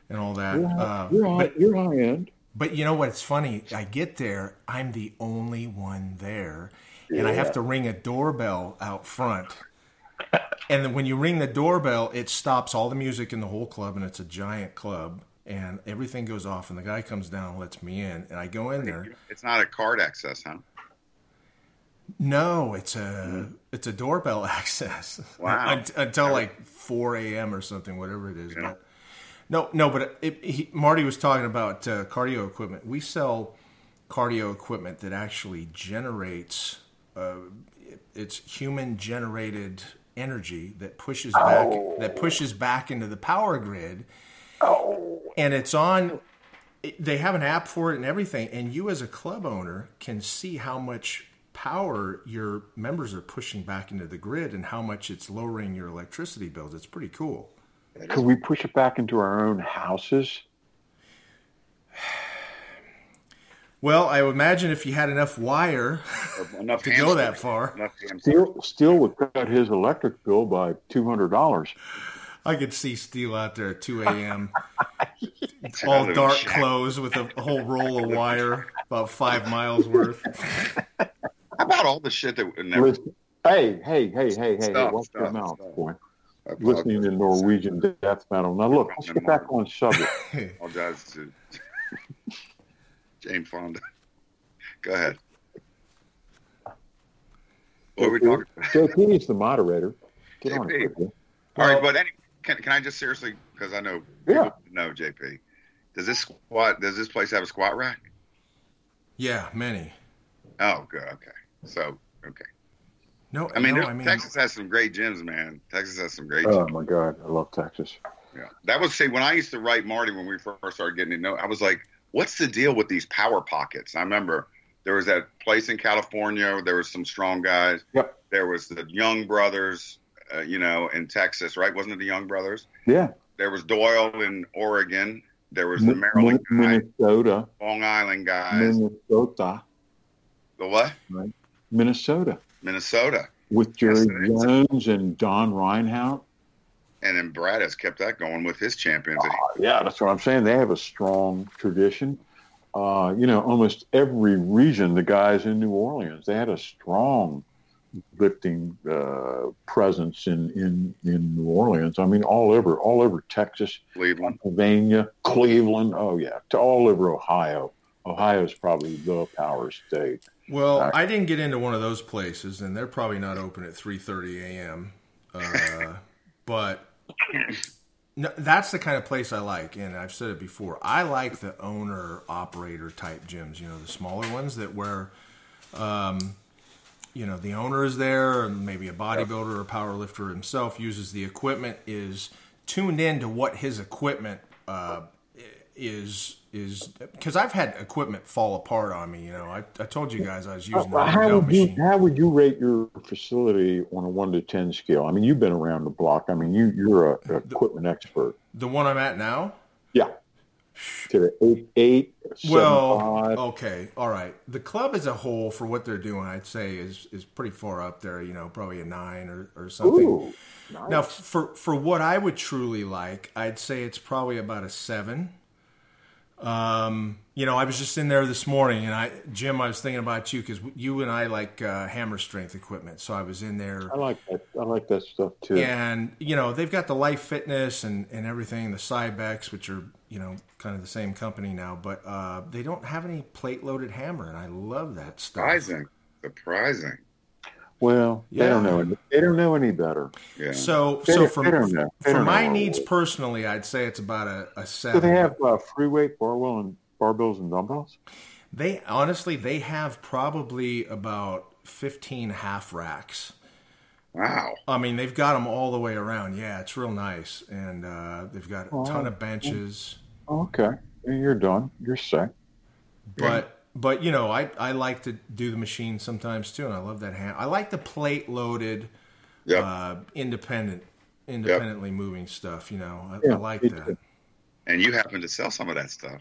and all that. You're, Uh, high, you're, high, but you're high end. but you know what's funny? I get there, I'm the only one there, and I have to ring a doorbell out front. And then when you ring the doorbell, it stops all the music in the whole club, and it's a giant club, and everything goes off. And the guy comes down and lets me in, and I go in there. It's not a card access, huh? No, it's a it's a doorbell access. Wow. Un- until like four a.m. or something, whatever it is. Yeah. But no, no. But it, he, Marty was talking about uh, cardio equipment. We sell cardio equipment that actually generates. Uh, it's human generated energy that pushes back that pushes back into the power grid, Oh, and it's on. They have an app for it and everything, and you as a club owner can see how much power your members are pushing back into the grid and how much it's lowering your electricity bills. It's pretty cool. could we push it back into our own houses? Well, I would imagine if you had enough wire Enough to go that far, Enough. Steel, Steel would cut his electric bill by two hundred dollars. I could see Steel out there at 2 a.m. All dark shack. clothes with a whole roll of wire, about five miles worth. How about all the shit that never Listen, hey, hey, hey, hey, hey, hey! Stop, your stop, mouth, stop. boy. Listening to Norwegian death metal. Now look, let's get back on subject. apologize to Jane Fonda. Go ahead. What are we talking about? JP is the moderator. Get on JP. it. quickly. All right, but any, can, can I just seriously, because I know Yeah. people know JP. Does this squat? Does this place have a squat rack? Yeah, many. Oh, good. Okay. So, okay. No, I mean, no, I mean, Texas has some great gyms, man. Texas has some great Oh gyms. my God, I love Texas. Yeah. That was see when I used to write Marty when we first started getting to know. I was like, "What's the deal with these power pockets?" I remember there was that place in California. There was some strong guys. Yep. There was the Young Brothers, uh, you know, in Texas, right? Wasn't it the Young Brothers? Yeah, There was Doyle in Oregon. There was the Maryland guy, Minnesota, Long Island guys. Minnesota, The what? Minnesota, Minnesota. with Jerry Yes. Jones and Don Reinhardt. And then Brad has kept that going with his champions. that he- Yeah, that's what I'm saying. They have a strong tradition. Uh, you know, almost every region, the guys in New Orleans, they had a strong lifting uh, presence in, in, in New Orleans. I mean, all over, all over Texas, Cleveland. Pennsylvania, Cleveland. Oh yeah, to all over Ohio. Ohio is probably the power state. well, Alright. I didn't get into one of those places, and they're probably not open at 3:30 a.m. Uh, but no, that's the kind of place I like, and I've said it before. I like the owner operator type gyms. You know, the smaller ones that where, um, you know, the owner is there, and maybe a bodybuilder or power lifter himself uses the equipment, is tuned in to what his equipment uh, is is because I've had equipment fall apart on me. You know, I, I told you guys I was using the how would you machine. how would you rate your facility on a one to ten scale? I mean, you've been around the block. I mean, you you're a, a equipment expert. The one I'm at now. Yeah. To the eight eight seven Well, five. okay, all right. The club as a whole, for what they're doing, I'd say is is pretty far up there. You know, probably a nine or, or something. Ooh, nice. Now, for for what I would truly like, I'd say it's probably about a seven. Um, you know, I was just in there this morning, and I, Jim, I was thinking about you because you and I like uh, hammer strength equipment. So I was in there, I like that. I like that stuff too. and you know, they've got the Life Fitness and and everything, the Cybex, which are you know kind of the same company now, but uh, they don't have any plate loaded hammer, and I love that stuff. Surprising. Surprising. Well, they don't know. Any, they don't know any better. Yeah. So, They so don't- for, they don't know. They for my know. needs personally, I'd say it's about a, a Do seven. they have uh, free weight barbell and barbells and dumbbells? They honestly, they have probably about fifteen half racks. wow. I mean, they've got them all the way around. Yeah, it's real nice, and uh, they've got a Oh, ton of benches. Okay, you're done. You're set. But but you know, I I like to do the machine sometimes too, and I love that hand. I like the plate loaded, Yep. uh, independent, independently moving stuff. You know, I, Yeah, I like that. too. and you happen to sell some of that stuff.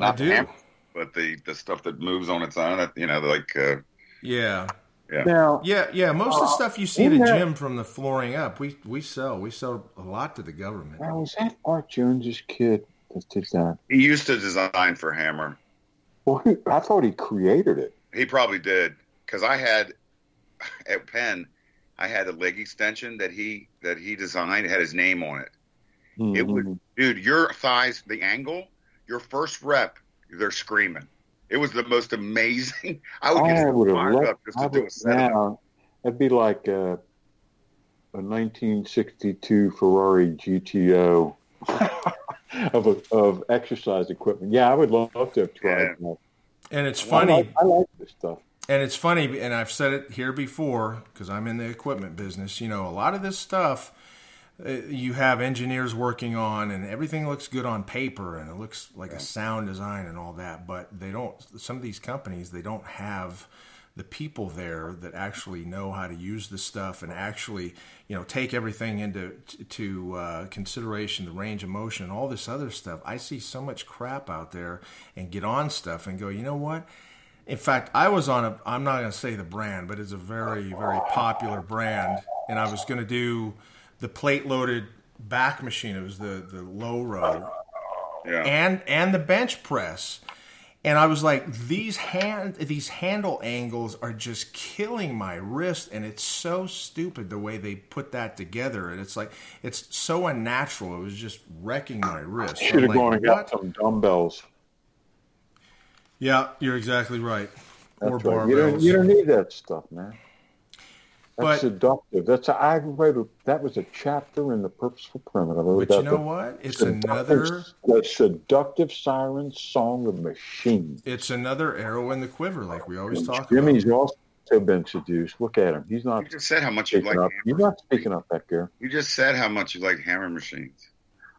I Not the do. hammer, but the the stuff that moves on its own. You know, like uh, Yeah. yeah. Now, Yeah, yeah. Most of the Uh, stuff you see at a that- gym from the flooring up, we we sell. We sell a lot to the government. now was that Art Jones's kid that did that? He used to design for Hammer. Well, he, I thought he created it. He probably did because I had at Penn, I had a leg extension that he that he designed. It had his name on it. It would- Mhm. Dude, your thighs, the angle, your first rep, they're screaming. It was the most amazing. I would I get would fired up just I to do would, a setup. now, that'd be like a, a 1962 Ferrari GTO of a, of exercise equipment. Yeah, I would love to have tried that. And it's I funny, like, I like this stuff. and it's funny, and I've said it here before because I'm in the equipment business. You know, a lot of this stuff uh, you have engineers working on, and everything looks good on paper, and it looks like a sound design and all that. But they don't. Some of these companies they don't have the people there that actually know how to use the stuff and actually you know take everything into to uh, consideration the range of motion all this other stuff i see so much crap out there and get on stuff and go you know what in fact i was on a i'm not going to say the brand but it's a very very popular brand and i was going to do the plate loaded back machine it was the the low row Yeah. and and the bench press. And I was like, these hand these handle angles are just killing my wrist, and it's so stupid the way they put that together. And it's like it's so unnatural. It was just wrecking my wrist. Should I'm have like, gone and got some dumbbells. Yeah, you're exactly right. or That's right. You don't, barbells. you don't need that stuff, man. That's But- seductive. That's a, I wrote a, that was a chapter in the Purposeful Primitive. But you know what? It's seductive- another the seductive siren song of machine. it's another arrow in the quiver, like we always talk Jimmy's about. also been seduced. Look at him. He's not You just said how much you like. Up. You're not speaking up, Edgar. You just said how much you like hammer machines.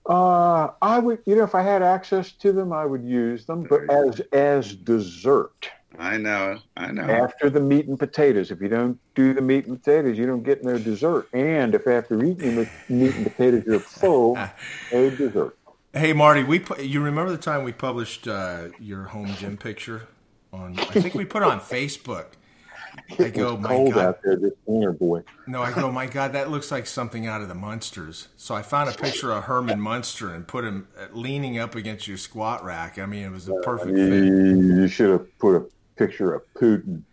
Uh, I would, you know, if I had access to them, I would use them, but There you as as dessert I know. I know. after the meat and potatoes. If you don't do the meat and potatoes, you don't get no dessert. And if after eating the meat and potatoes you're full, no dessert. Hey Marty, we pu- you remember the time we published uh, your home gym picture on? I think we put on Facebook. I go, it's my cold God. out there this winter, boy. No, I go, my God, that looks like something out of the Munsters. So I found a picture of Herman Munster and put him uh, leaning up against your squat rack. I mean, it was a perfect fit. You should have put a picture of Putin.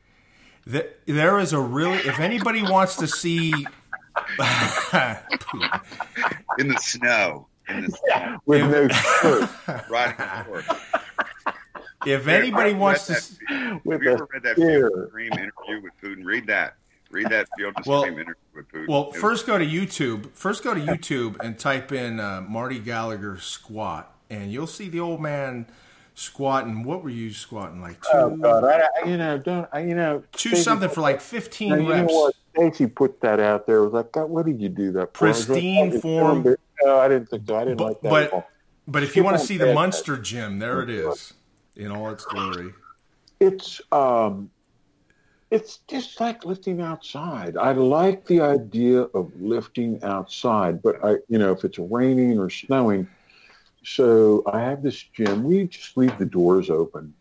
Th- There is a really, if anybody wants to see, In the snow. In the snow. with no shirt, Riding a horse. if anybody Have wants to, that- with Have you ever read that spear. Field of Dream interview with Putin? Read that. Read that Field of Well- Dream interview with Putin. well, It was- first go to YouTube. First go to YouTube and type in uh, Marty Gallagher squat, and you'll see the old man squatting. What were you squatting like? Two, Oh God, I, I- you know, don't I, you know, two Stacey- something for like fifteen Now, you know reps. what? Stacy put that out there. It was like, God, what did you do that for? I was like, Pristine "Oh, form." so. No, I didn't think so. I didn't But- like that. but- at. But if you want to see on the that. Munster gym, there it is in all its glory. it's um, it's just like lifting outside. I like the idea of lifting outside, but I, you know, if it's raining or snowing, so I have this gym. We just leave the doors open.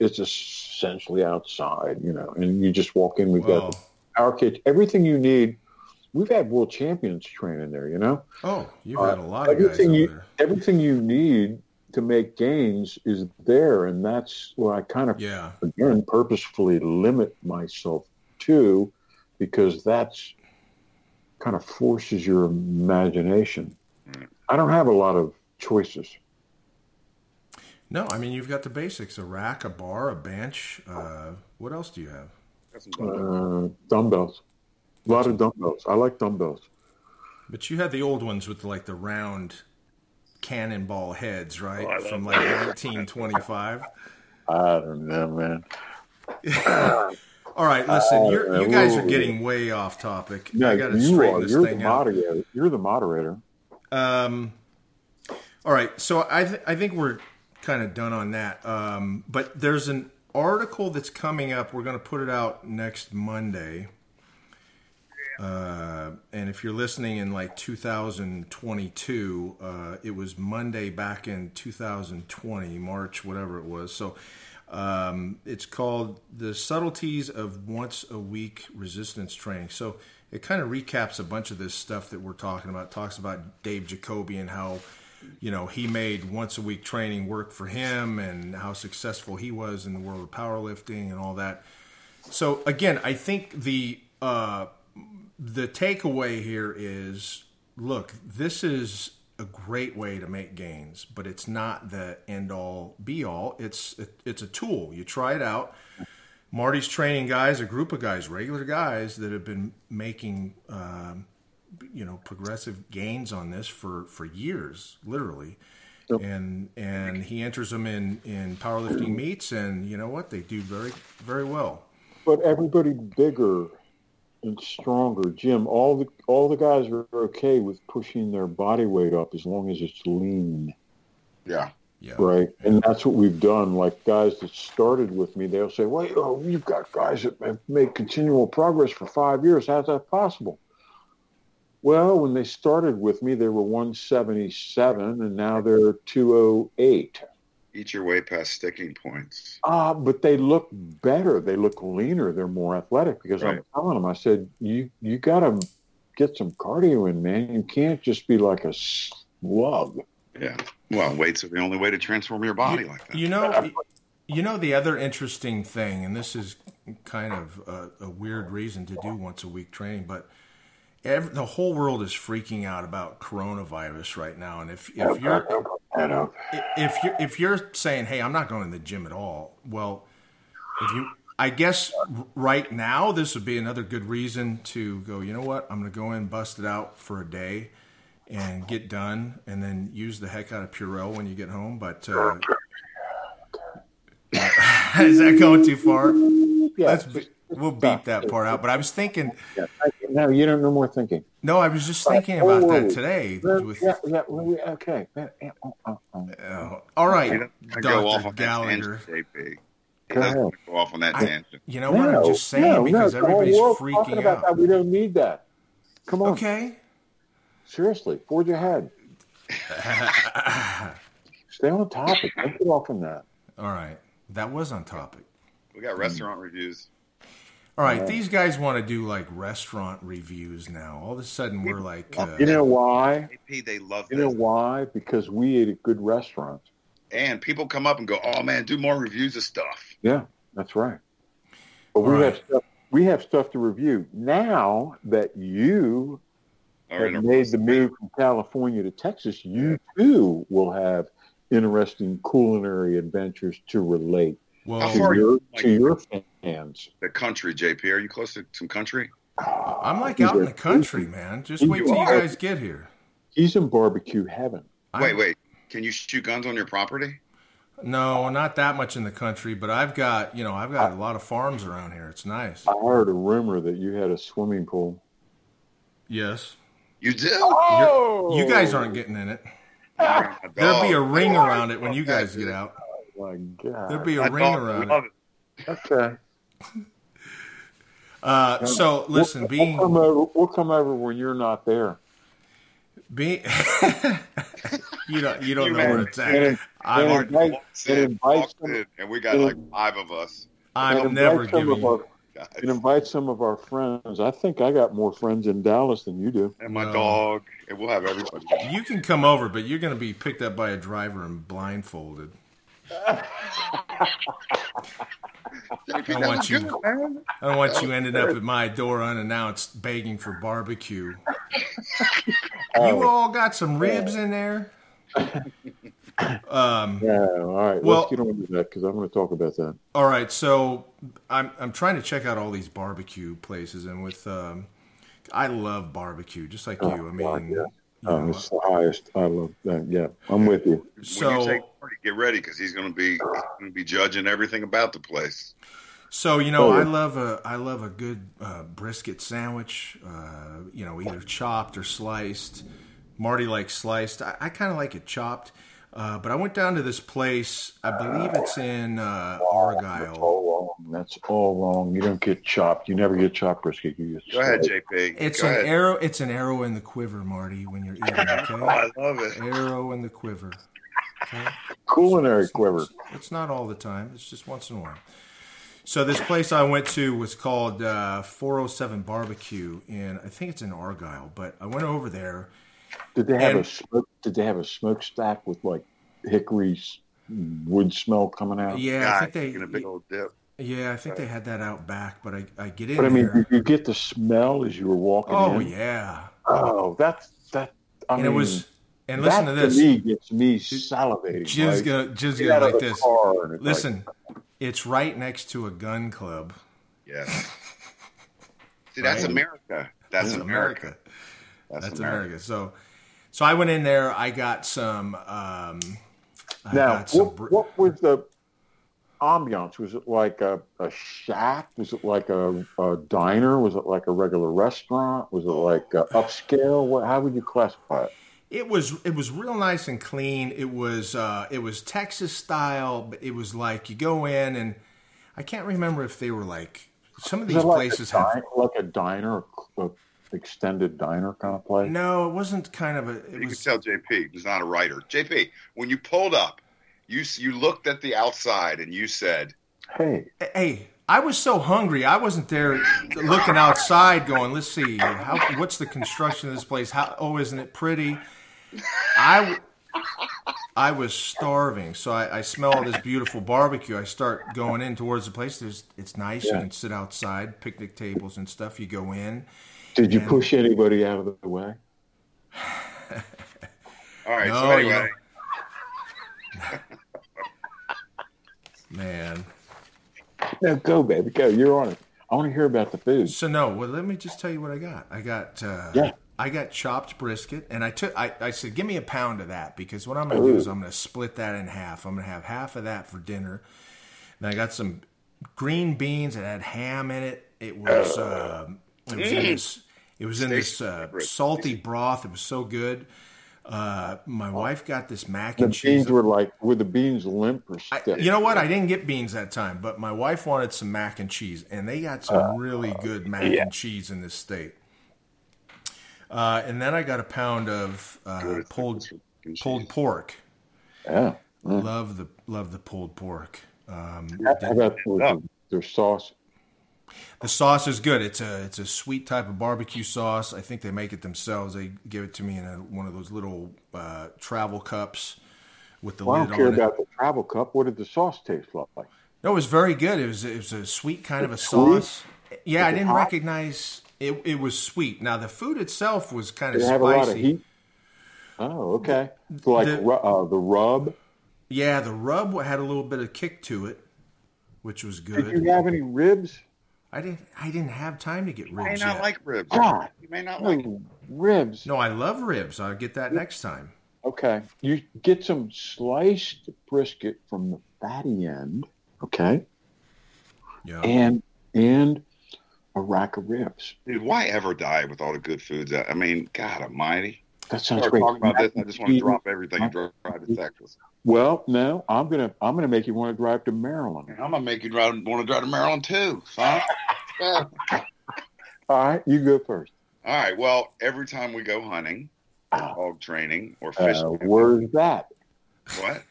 It's essentially outside, you know, and you just walk in. We've Well, got our kids, everything you need. We've had world champions training there, you know. oh, you've uh, had a lot of everything over you there. everything you need to make gains is there, and that's where I kind of Yeah. again purposefully limit myself to, because that's kind of forces your imagination. Mm. I don't have a lot of choices. No, I mean you've got the basics: a rack, a bar, a bench. Uh, what else do you have? Dumbbells. Uh, dumbbells, a lot of dumbbells. I like dumbbells. But you had the old ones with like the round cannonball heads, right? Oh, From like 1925. I don't know, man. All right, listen, Uh, you're, you guys are getting way off topic. No, I got to you straighten are. this You're the thing out. moderator. You're the moderator. Um, all right, so I th- I think we're kind of done on that. Um, but there's an article that's coming up. We're going to put it out next Monday. Uh, and if you're listening in like 2022, uh, it was Monday back in 2020, March, whatever it was. So um, it's called The Subtleties of Once a Week Resistance Training. So it kind of recaps a bunch of this stuff that we're talking about. It talks about Dave Jacoby and how, you know, he made once a week training work for him and how successful he was in the world of powerlifting and all that. So again, I think the uh, the takeaway here is look, this is a great way to make gains, but it's not the end all be all. It's it's a tool. You try it out. Marty's training guys, a group of guys, regular guys that have been making um, you know progressive gains on this for for years, literally. Yep. And and he enters them in in powerlifting meets, and you know what? They do very very well. But everybody bigger and stronger, Jim. All the all the guys are okay with pushing their body weight up as long as it's lean, Yeah. Yeah. right? And that's what we've done. Like guys that started with me, they'll say, "Well, oh, you've got guys that have made continual progress for five years. How's that possible?" Well, when they started with me, they were 177, and now they're 208. Eat your way past sticking points. Ah, but they look better. They look leaner. They're more athletic because I'm telling them, I said, you you got to get some cardio in, man. You can't just be like a slug. Yeah. Well, weights are the only way to transform your body like that. You know, you know the other interesting thing, and this is kind of a, a weird reason to do once a week training, but ev the whole world is freaking out about coronavirus right now. And if if you're if you're if you're saying, "Hey, I'm not going to the gym at all," well, if you I guess right now this would be another good reason to go. You know what? I'm going to go in, bust it out for a day, and get done, and then use the heck out of Purell when you get home. But uh, is that going too far? Yeah. Let's be, we'll beat that part out. But I was thinking. yeah. No, you don't. No more thinking. No, I was just thinking about that Oh. today. Yeah, With, yeah, yeah, well, we- okay. Yeah, yeah, oh, oh, oh. uh, all right, go off Doctor on that Gallagher. tangent, JP. Go ahead. go off on that tangent. You know what I'm just saying because the everybody's world's talking freaking about out. That. We don't need that. Come on. Okay. Seriously, forge ahead. Stay on topic. Don't get off on that. All right. That was on topic. We got restaurant reviews. All right. These guys want to do like restaurant reviews now. All of a sudden, we're like, uh, You know why? JP, they love You this. know why? Because we ate at good restaurants. and people come up and go, "Oh man, do more reviews of stuff." Yeah, that's right. But we Right. have stuff. We have stuff to review now that you Or have a- made the move from California to Texas. You too will have interesting culinary adventures to relate How well, far are to you your, from, to like- your fans. the country, JP. Are you close to some country? I'm like out in the country, man. Just You wait till you guys get here. He's in barbecue heaven. I'm- Wait, wait. Can you shoot guns on your property? No, not that much in the country, but I've got, you know, I've got a lot of farms around here. It's nice. I heard a rumor that you had a swimming pool. Yes. You do. Oh, You guys aren't getting in it. There'll be a ring around it when you guys get out. My God. There'll be My a ring around love it. it. okay. Uh, so listen, we'll, being we'll come over. We'll come over when you're not there. being you don't you don't You know man. where it's And, at. and I'm invite, Walks and in, invite some, in, and we got like five of us. I'm never invite some giving of our, Guys. and invite some of our friends. I think I got more friends in Dallas than you do. And my No. dog, and we'll have everybody. You can come over, but you're going to be picked up by a driver and blindfolded. JP, I that want you- good. I don't want you ended up at my door unannounced begging for barbecue. Oh. You all got some ribs in there. Um, Yeah. All right. Well- let's get on to that because I'm going to talk about that. all right, so I'm I'm trying to check out all these barbecue places, and with um, I love barbecue, just like you. I mean, God, yeah. You Oh, know, it's the highest. I love that. Yeah, I'm with you. when you so party, get ready because he's going to be going to be judging everything about the place. So you know, Oh, I love a I love a good uh, brisket sandwich. Uh, you know, either chopped or sliced. Marty likes sliced. I, I kind of like it chopped. Uh, but I went down to this place. I believe it's in uh, That's Argyle. All wrong. That's all wrong. You don't get chopped. You never get chopped brisket. You get Go ahead, sliced. JP. It's Go an ahead. arrow. It's an arrow in the quiver, Marty. When you're eating, Oh, okay? I love it. arrow in the quiver. Okay? Culinary quiver. It's not all the time. It's just once in a while. So this place I went to was called uh, 407 Barbecue, and I think it's in Argyle. But I went over there. Did they have And- a smoke? Did they have a smokestack with like hickory wood smell coming out? Yeah, I think taking a big old dip. Yeah, I think they had that out back. But I, I get in But I mean, there. you get the smell as you were walking Oh in? yeah, Oh, that's that. I and mean, it was. And listen that to this. me gets me salivating. Jim's like, gonna Jim's get gonna of like this. car and like, Listen, it's right next to a gun club. Yes. See, that's Right. America. That's That's America. That's, That's, America. America. So, so I went in there. I got some. Um, I Now, got some. what, br- what was the ambiance? Was it like a, a shack? Was it like a, a diner? Was it like a regular restaurant? Was it like a upscale? What, how would you classify it? It was it was real nice and clean. It was uh, it was Texas style, but it was like you go in and I can't remember if they were like some of these like places a have. like a diner, a extended diner kind of place? No, it wasn't kind of a. It You was can tell JP he's not a writer. JP, when you pulled up, you you looked at the outside and you said, Hey, hey. I was so hungry. I wasn't there looking outside, going, "Let's see, how what's the construction of this place? How oh, isn't it pretty?" I, I was starving, so I, I smell all this beautiful barbecue. I start going in towards the place. There's it's nice. You can sit outside, picnic tables and stuff. You go in. did you And- push anybody out of the way? "All right." No, so you anyway, Man, No, go, baby, go. You're on it. I want to hear about the food. So no, well, let me just tell you what I got. I got uh, Yeah. I got chopped brisket, and I took I, I said, give me a pound of that because what I'm going to do is I'm going to split that in half. I'm going to have half of that for dinner. Then I got some green beans that had ham in it. It was uh, it was in this it was in this uh, salty broth. It was so good. Uh, my wife got this mac The and cheese. beans were like, were the beans limp or I, you know what? I didn't get beans that time, but my wife wanted some mac and cheese, and they got some really good mac yeah. and cheese in this state. Uh, and then I got a pound of uh, pulled pulled pork. yeah. Love the love the pulled pork. Um, How about their, their sauce? The sauce is good. It's a it's a sweet type of barbecue sauce. I think they make it themselves. They give it to me in a, one of those little uh, travel cups with the Well, I lid don't care it. about the travel cup. What did the sauce taste like? No, it was very good. It was it was a sweet kind of a Sweet? sauce. Yeah, I didn't hot? recognize it. It was sweet. Now the food itself was kind of Did it spicy. have a lot of? Oh, okay. So like The- uh, the rub. Yeah, the rub had a little bit of kick to it, which was good. Did you have any ribs? I didn't. I didn't have time to get ribs. You may not yet. like ribs. God. You may not like. No, ribs. no, I love ribs. I'll get that next time. Okay. You get some sliced brisket from the fatty end. Okay. Yeah. And and a rack of ribs. Dude, why ever die with all the good foods? I mean, God Almighty. That sounds Start great. talking about this. I just want to drop everything and drive to Texas. Well, no, I'm gonna I'm gonna make you want to drive to Maryland. I'm gonna make you drive, want to drive to Maryland too, Huh? Yeah. All right, you go first. All right. Well, every time we go hunting, or Ah. hog training, or Uh, fishing, where's that? what?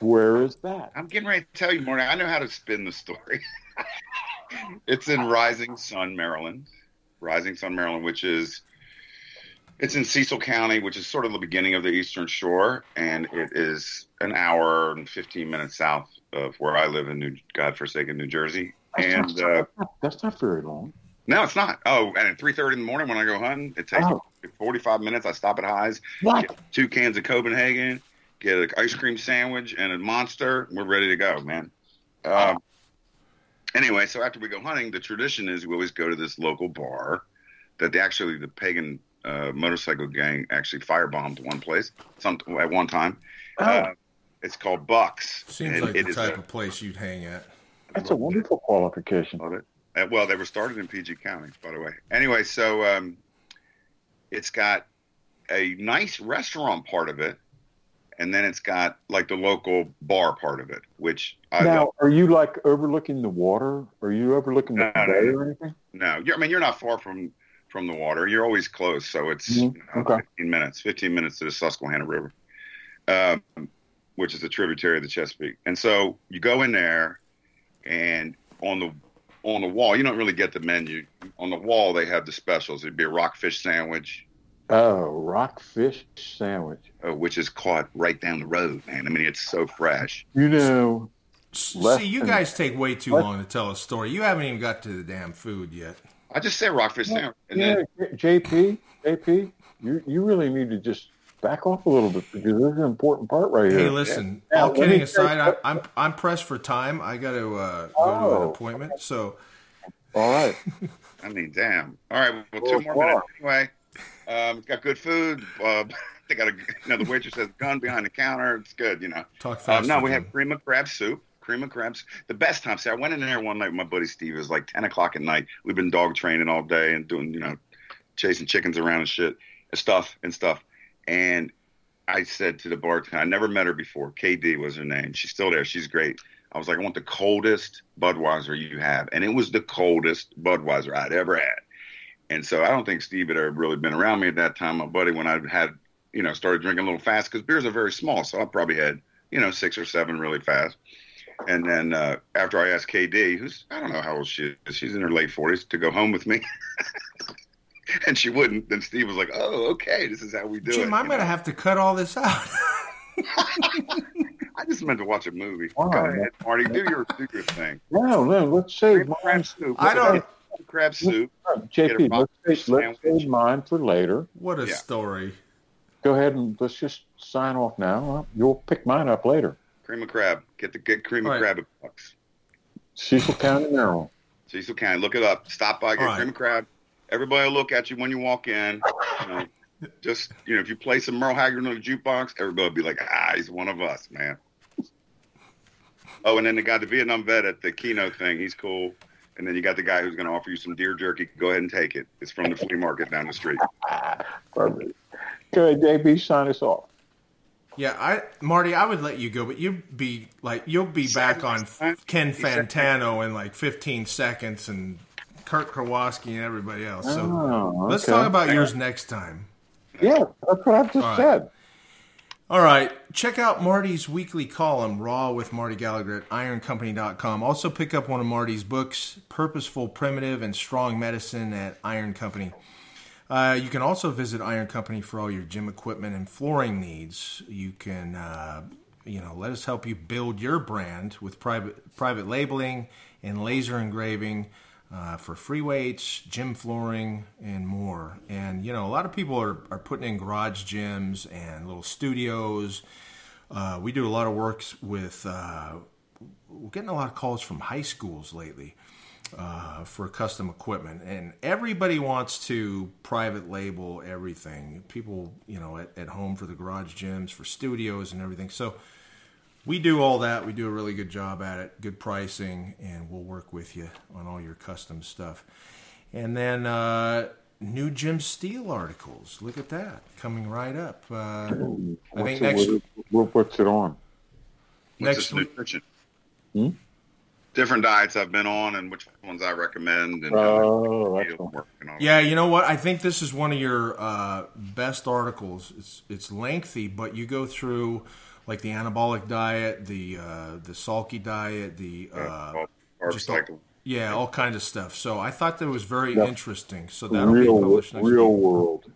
Where is that? I'm getting ready to tell you, Morning. I know how to spin the story. it's in Rising Sun, Maryland. Rising Sun, Maryland, which is it's in Cecil County, which is sort of the beginning of the Eastern Shore, and it is an hour and 15 minutes south of where I live in New godforsaken New Jersey. And uh, That's not very long. no, it's not. Oh, and at 3:30 in the morning when I go hunting, it takes Oh. 45 minutes. I stop at Highs, What? get two cans of Copenhagen, get an ice cream sandwich and a monster. We're ready to go, man. Um, anyway, so after we go hunting, the tradition is we always go to this local bar that they actually the pagan uh, motorcycle gang actually firebombed one place some at one time. Oh, Uh, it's called Bucks. Seems and like it the is type a- of place you'd hang at. that's a wonderful qualification. Love it. Uh, well, they were started in PG County, by the way. Anyway, so um, it's got a nice restaurant part of it, and then it's got like the local bar part of it, which I now, love. are you like overlooking the water? Are you overlooking the No, no, bay no. or anything? No, you're, I mean you're not far from from the water. You're always close, so it's Mhm. you know, Okay. 15 minutes, 15 minutes to the Susquehanna River, um, which is a tributary of the Chesapeake. And so you go in there, and on the on the wall, you don't really get the menu. On the wall, they have the specials. It'd be a rockfish sandwich, Oh, rockfish sandwich. uh, which is caught right down the road, man. I mean, it's so fresh. You know, Less See, you guys take way too less- long to tell a story. You haven't even got to the damn food yet. I just said rockfish sandwich, and yeah, then JP, JP, you you really need to just back off a little bit because this is an important part right Hey, here. Hey, listen. Yeah, all let kidding aside, you I, what- I'm I'm pressed for time. I got to uh, go to Oh. an appointment. So All right. I mean, damn. All right, well, Four two more o'clock. minutes anyway. Um, it's got good food. Uh, they got a, you know, the waitress has a gun behind the counter. It's good, you know. talk Um, fast. no, we have cream of crab soup. Cream of crabs. The best time. See, I went in there one night with my buddy Steve. It was like 10 o'clock at night. We've been dog training all day and doing, you know, chasing chickens around and shit and stuff and stuff. And I said to the bartender, I never met her before. KD was her name. She's still there. She's great. I was like, I want the coldest Budweiser you have. And it was the coldest Budweiser I'd ever had. And so I don't think Steve had ever really been around me at that time. My buddy, when I had, you know, started drinking a little fast, because beers are very small. So I probably had, you know, six or seven really fast. And then uh, after I asked KD, who's, I don't know how old she is, she's in her late 40s, to go home with me. and she wouldn't. Then Steve was like, oh, okay, this is how we do it. Jim, I'm going to know? have to cut all this out. I just meant to watch a movie. Wow. Go ahead, Marty. Do your, do your thing. No, no, let's save Crab soup. I don't- Crab soup. JP, Get a let's save, let's save mine for later. what a Yeah. story. Go ahead and let's just sign off now. You'll pick mine up later. Cream of crab. Get the get cream of All right. crab at Bucks. Cecil County, Maryland. Cecil County. Look it up. Stop by, get All right. cream crab. Everybody will look at you when you walk in. You know, just you know, if you play some Merle Haggard on the jukebox, everybody will be like, ah, he's one of us, man. Oh, and then the guy, the Vietnam vet at the Keno thing, he's cool. And then you got the guy who's going to offer you some deer jerky. Go ahead and take it. It's from the flea market down the street. Perfect. Good, JP, sign us off. Yeah, I Marty, I would let you go, but you'd be like you'll be back on Ken Fantano in like 15 seconds and Kirk Karwoski and everybody else. So Oh, let's talk about yours next time. Yeah, that's what I've just All right. said. All right. Check out Marty's weekly column, Raw with Marty Gallagher at ironcompany.com. Also pick up one of Marty's books, Purposeful, Primitive, and Strong Medicine at Iron Company. Uh, you can also visit Iron Company for all your gym equipment and flooring needs. You can, uh, you know, let us help you build your brand with private private labeling and laser engraving uh, for free weights, gym flooring, and more. And you know, a lot of people are, are putting in garage gyms and little studios. Uh, we do a lot of works with. Uh, we're getting a lot of calls from high schools lately uh, for custom equipment, and everybody wants to private label everything. People, you know, at, at home for the garage gyms, for studios, and everything. So we do all that. We do a really good job at it, good pricing, and we'll work with you on all your custom stuff. And then uh, new Jim Steel articles. Look at that coming right up. Uh, I think it- next what, what, what's it on? What's Next week- nutrition? Hmm? Different diets I've been on and which ones I recommend. And Oh, uh, that's all. working on. Yeah, you know what? I think this is one of your uh, best articles. It's it's lengthy, but you go through like the anabolic diet, the uh, the sulky diet, the uh, Uh, carb just all- yeah, all kinds of stuff. So I thought that was very Yeah. interesting. So that'll Real, be published next real week. world.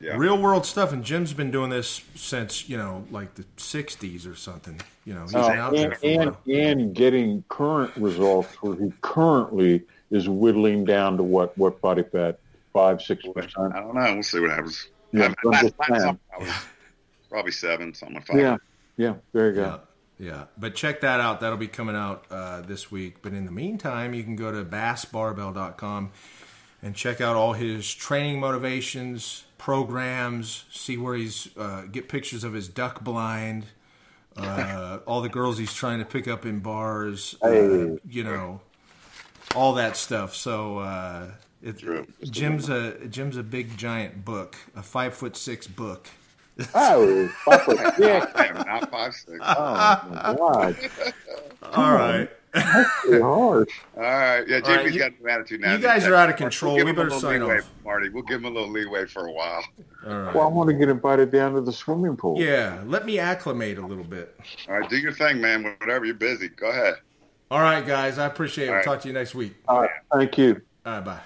Yeah. Real world stuff, and Jim's been doing this since you know, like the '60s or something. You know, he's Uh, been out and, for a and, and getting current results where he currently is whittling down to what, what body fat? Five, six percent. I don't know. We'll see what happens. Yeah, I- I'm last, last saying. I was probably seven, something like that. Yeah, yeah, there you go. Yeah, yeah. But check that out. That'll be coming out uh, this week. But in the meantime, you can go to basebarbell.com and check out all his training motivations, programs, see where he's, uh, get pictures of his duck blind, uh, all the girls he's trying to pick up in bars, uh, you know, all that stuff. So, uh, it, Jim's a Jim's a big giant book, a five foot six book. Oh, five foot six. I am not five six. Oh, my God. All right. Pretty harsh. right. Yeah, All right, JP's you- got an attitude now. you guys are out of control. We'll We give him a better sign leeway, off. Marty. We'll give him a little leeway for a while. All right. Well, I want to get invited down to the swimming pool. Yeah, let me acclimate a little bit. All right, do your thing, man. Whatever, you're busy. Go ahead. All right, guys, I appreciate it. All We'll right. talk to you next week. All right. Thank you. All right, bye.